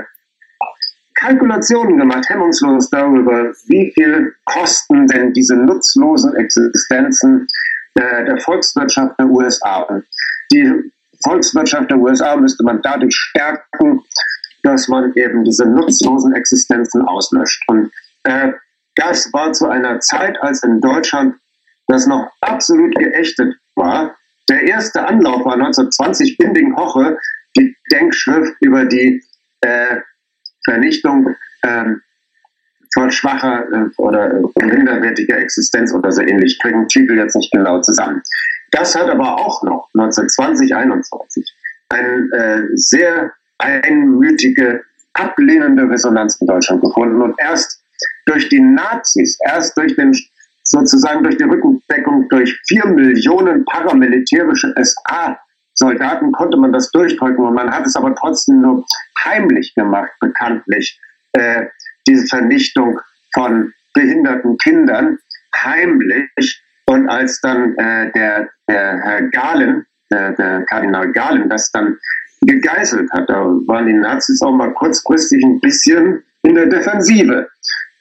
Kalkulationen gemacht, hemmungslos darüber, wie viel kosten denn diese nutzlosen Existenzen der, der Volkswirtschaft der USA. Die Volkswirtschaft der USA müsste man dadurch stärken, dass man eben diese nutzlosen Existenzen auslöscht. Und äh, das war zu einer Zeit, als in Deutschland das noch absolut geächtet war. Der erste Anlauf war 1920 Binding-Hoche, die Denkschrift über die äh, Vernichtung ähm, von schwacher äh, oder minderwertiger Existenz oder so ähnlich. Kriegen Titel jetzt nicht genau zusammen. Das hat aber auch noch 1920, 21 eine äh, sehr einmütige, ablehnende Resonanz in Deutschland gefunden. Und erst durch die Nazis, erst durch den sozusagen durch die Rückendeckung durch vier Millionen paramilitärische SA-Soldaten konnte man das durchdrücken und man hat es aber trotzdem nur heimlich gemacht, bekanntlich. Äh, diese Vernichtung von behinderten Kindern heimlich. Und als dann äh, der, der Herr Galen, der, der Kardinal Galen, das dann gegeißelt hat, da waren die Nazis auch mal kurzfristig ein bisschen in der Defensive.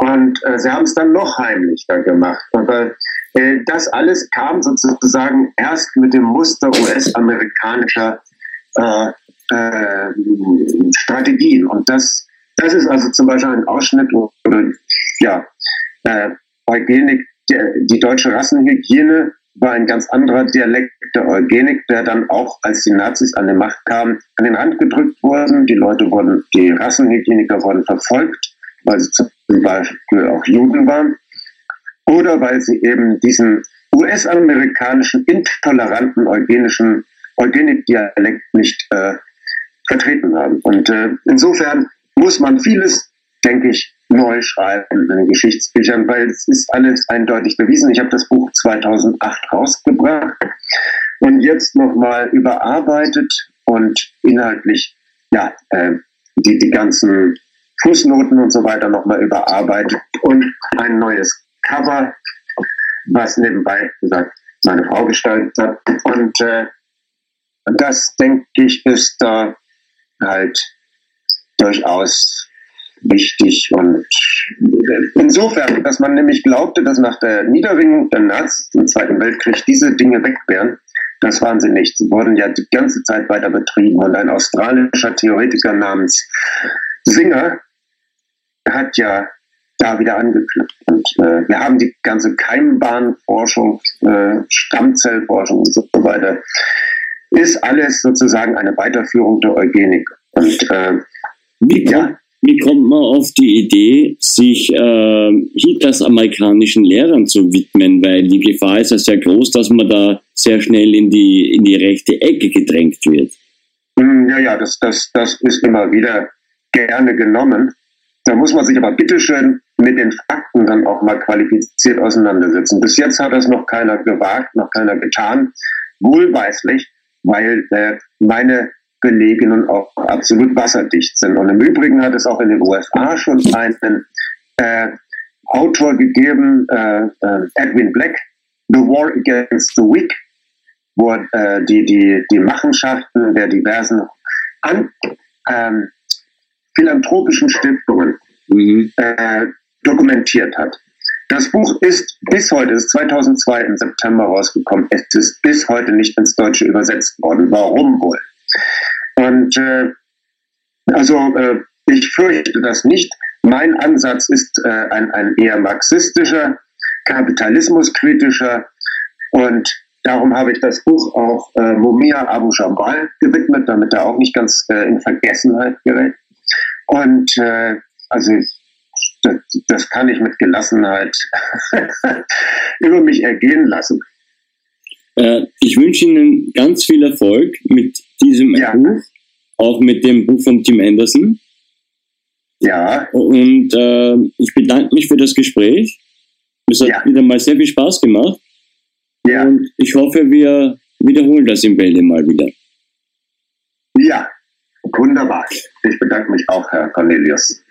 Und äh, sie haben es dann noch heimlicher gemacht. Aber äh, das alles kam sozusagen erst mit dem Muster US-amerikanischer äh, äh, Strategien. Und das das ist also zum Beispiel ein Ausschnitt oder ja, äh, Eugenik, der, die deutsche Rassenhygiene war ein ganz anderer Dialekt der Eugenik, der dann auch, als die Nazis an die Macht kamen, an den Rand gedrückt wurden. Die Leute wurden, die Rassenhygieniker wurden verfolgt, weil sie zum Beispiel auch Juden waren. Oder weil sie eben diesen US-amerikanischen intoleranten eugenischen Eugenik-Dialekt nicht äh, vertreten haben. Und äh, insofern muss man vieles, denke ich, neu schreiben in den Geschichtsbüchern, weil es ist alles eindeutig bewiesen. Ich habe das Buch 2008 rausgebracht und jetzt nochmal überarbeitet und inhaltlich ja, äh, die, die ganzen Fußnoten und so weiter nochmal überarbeitet und ein neues Cover, was nebenbei gesagt meine Frau gestaltet hat. Und äh, das, denke ich, ist da halt durchaus wichtig und insofern, dass man nämlich glaubte, dass nach der Niederringung der Nazis im Zweiten Weltkrieg diese Dinge weg wären, das waren sie nicht. Sie wurden ja die ganze Zeit weiter betrieben und ein australischer Theoretiker namens Singer hat ja da wieder angeknüpft. Und äh, wir haben die ganze Keimbahnforschung, äh, Stammzellforschung und so weiter, ist alles sozusagen eine Weiterführung der Eugenik. Und äh, wie, ja. kommt, wie kommt man auf die Idee, sich äh, Hitlers amerikanischen Lehrern zu widmen? Weil die Gefahr ist ja sehr groß, dass man da sehr schnell in die, in die rechte Ecke gedrängt wird. Hm, ja, ja, das, das, das ist immer wieder gerne genommen. Da muss man sich aber bitteschön mit den Fakten dann auch mal qualifiziert auseinandersetzen. Bis jetzt hat das noch keiner gewagt, noch keiner getan, wohlweislich, weil äh, meine Belege nun auch absolut wasserdicht sind. Und im Übrigen hat es auch in den USA schon einen äh, Autor gegeben, äh, äh, Edwin Black, The War Against the Weak, wo äh, die, die, die Machenschaften der diversen an, ähm, philanthropischen Stiftungen mhm. äh, dokumentiert hat. Das Buch ist bis heute, ist 2002 im September rausgekommen. Es ist bis heute nicht ins Deutsche übersetzt worden. Warum wohl? Und äh, also äh, ich fürchte das nicht. Mein Ansatz ist äh, ein, ein eher marxistischer, kapitalismuskritischer und darum habe ich das Buch auch äh, Mumia Abu Jambal gewidmet, damit er auch nicht ganz äh, in Vergessenheit gerät. Und äh, also das, das kann ich mit Gelassenheit *laughs* über mich ergehen lassen. Äh, ich wünsche Ihnen ganz viel Erfolg mit diesem ja. Buch, auch mit dem Buch von Tim Anderson. Ja. Und äh, ich bedanke mich für das Gespräch. Es hat ja. wieder mal sehr viel Spaß gemacht. Ja. Und ich hoffe, wir wiederholen das im Bälde mal wieder. Wunderbar. Ich bedanke mich auch, Herr Cornelius.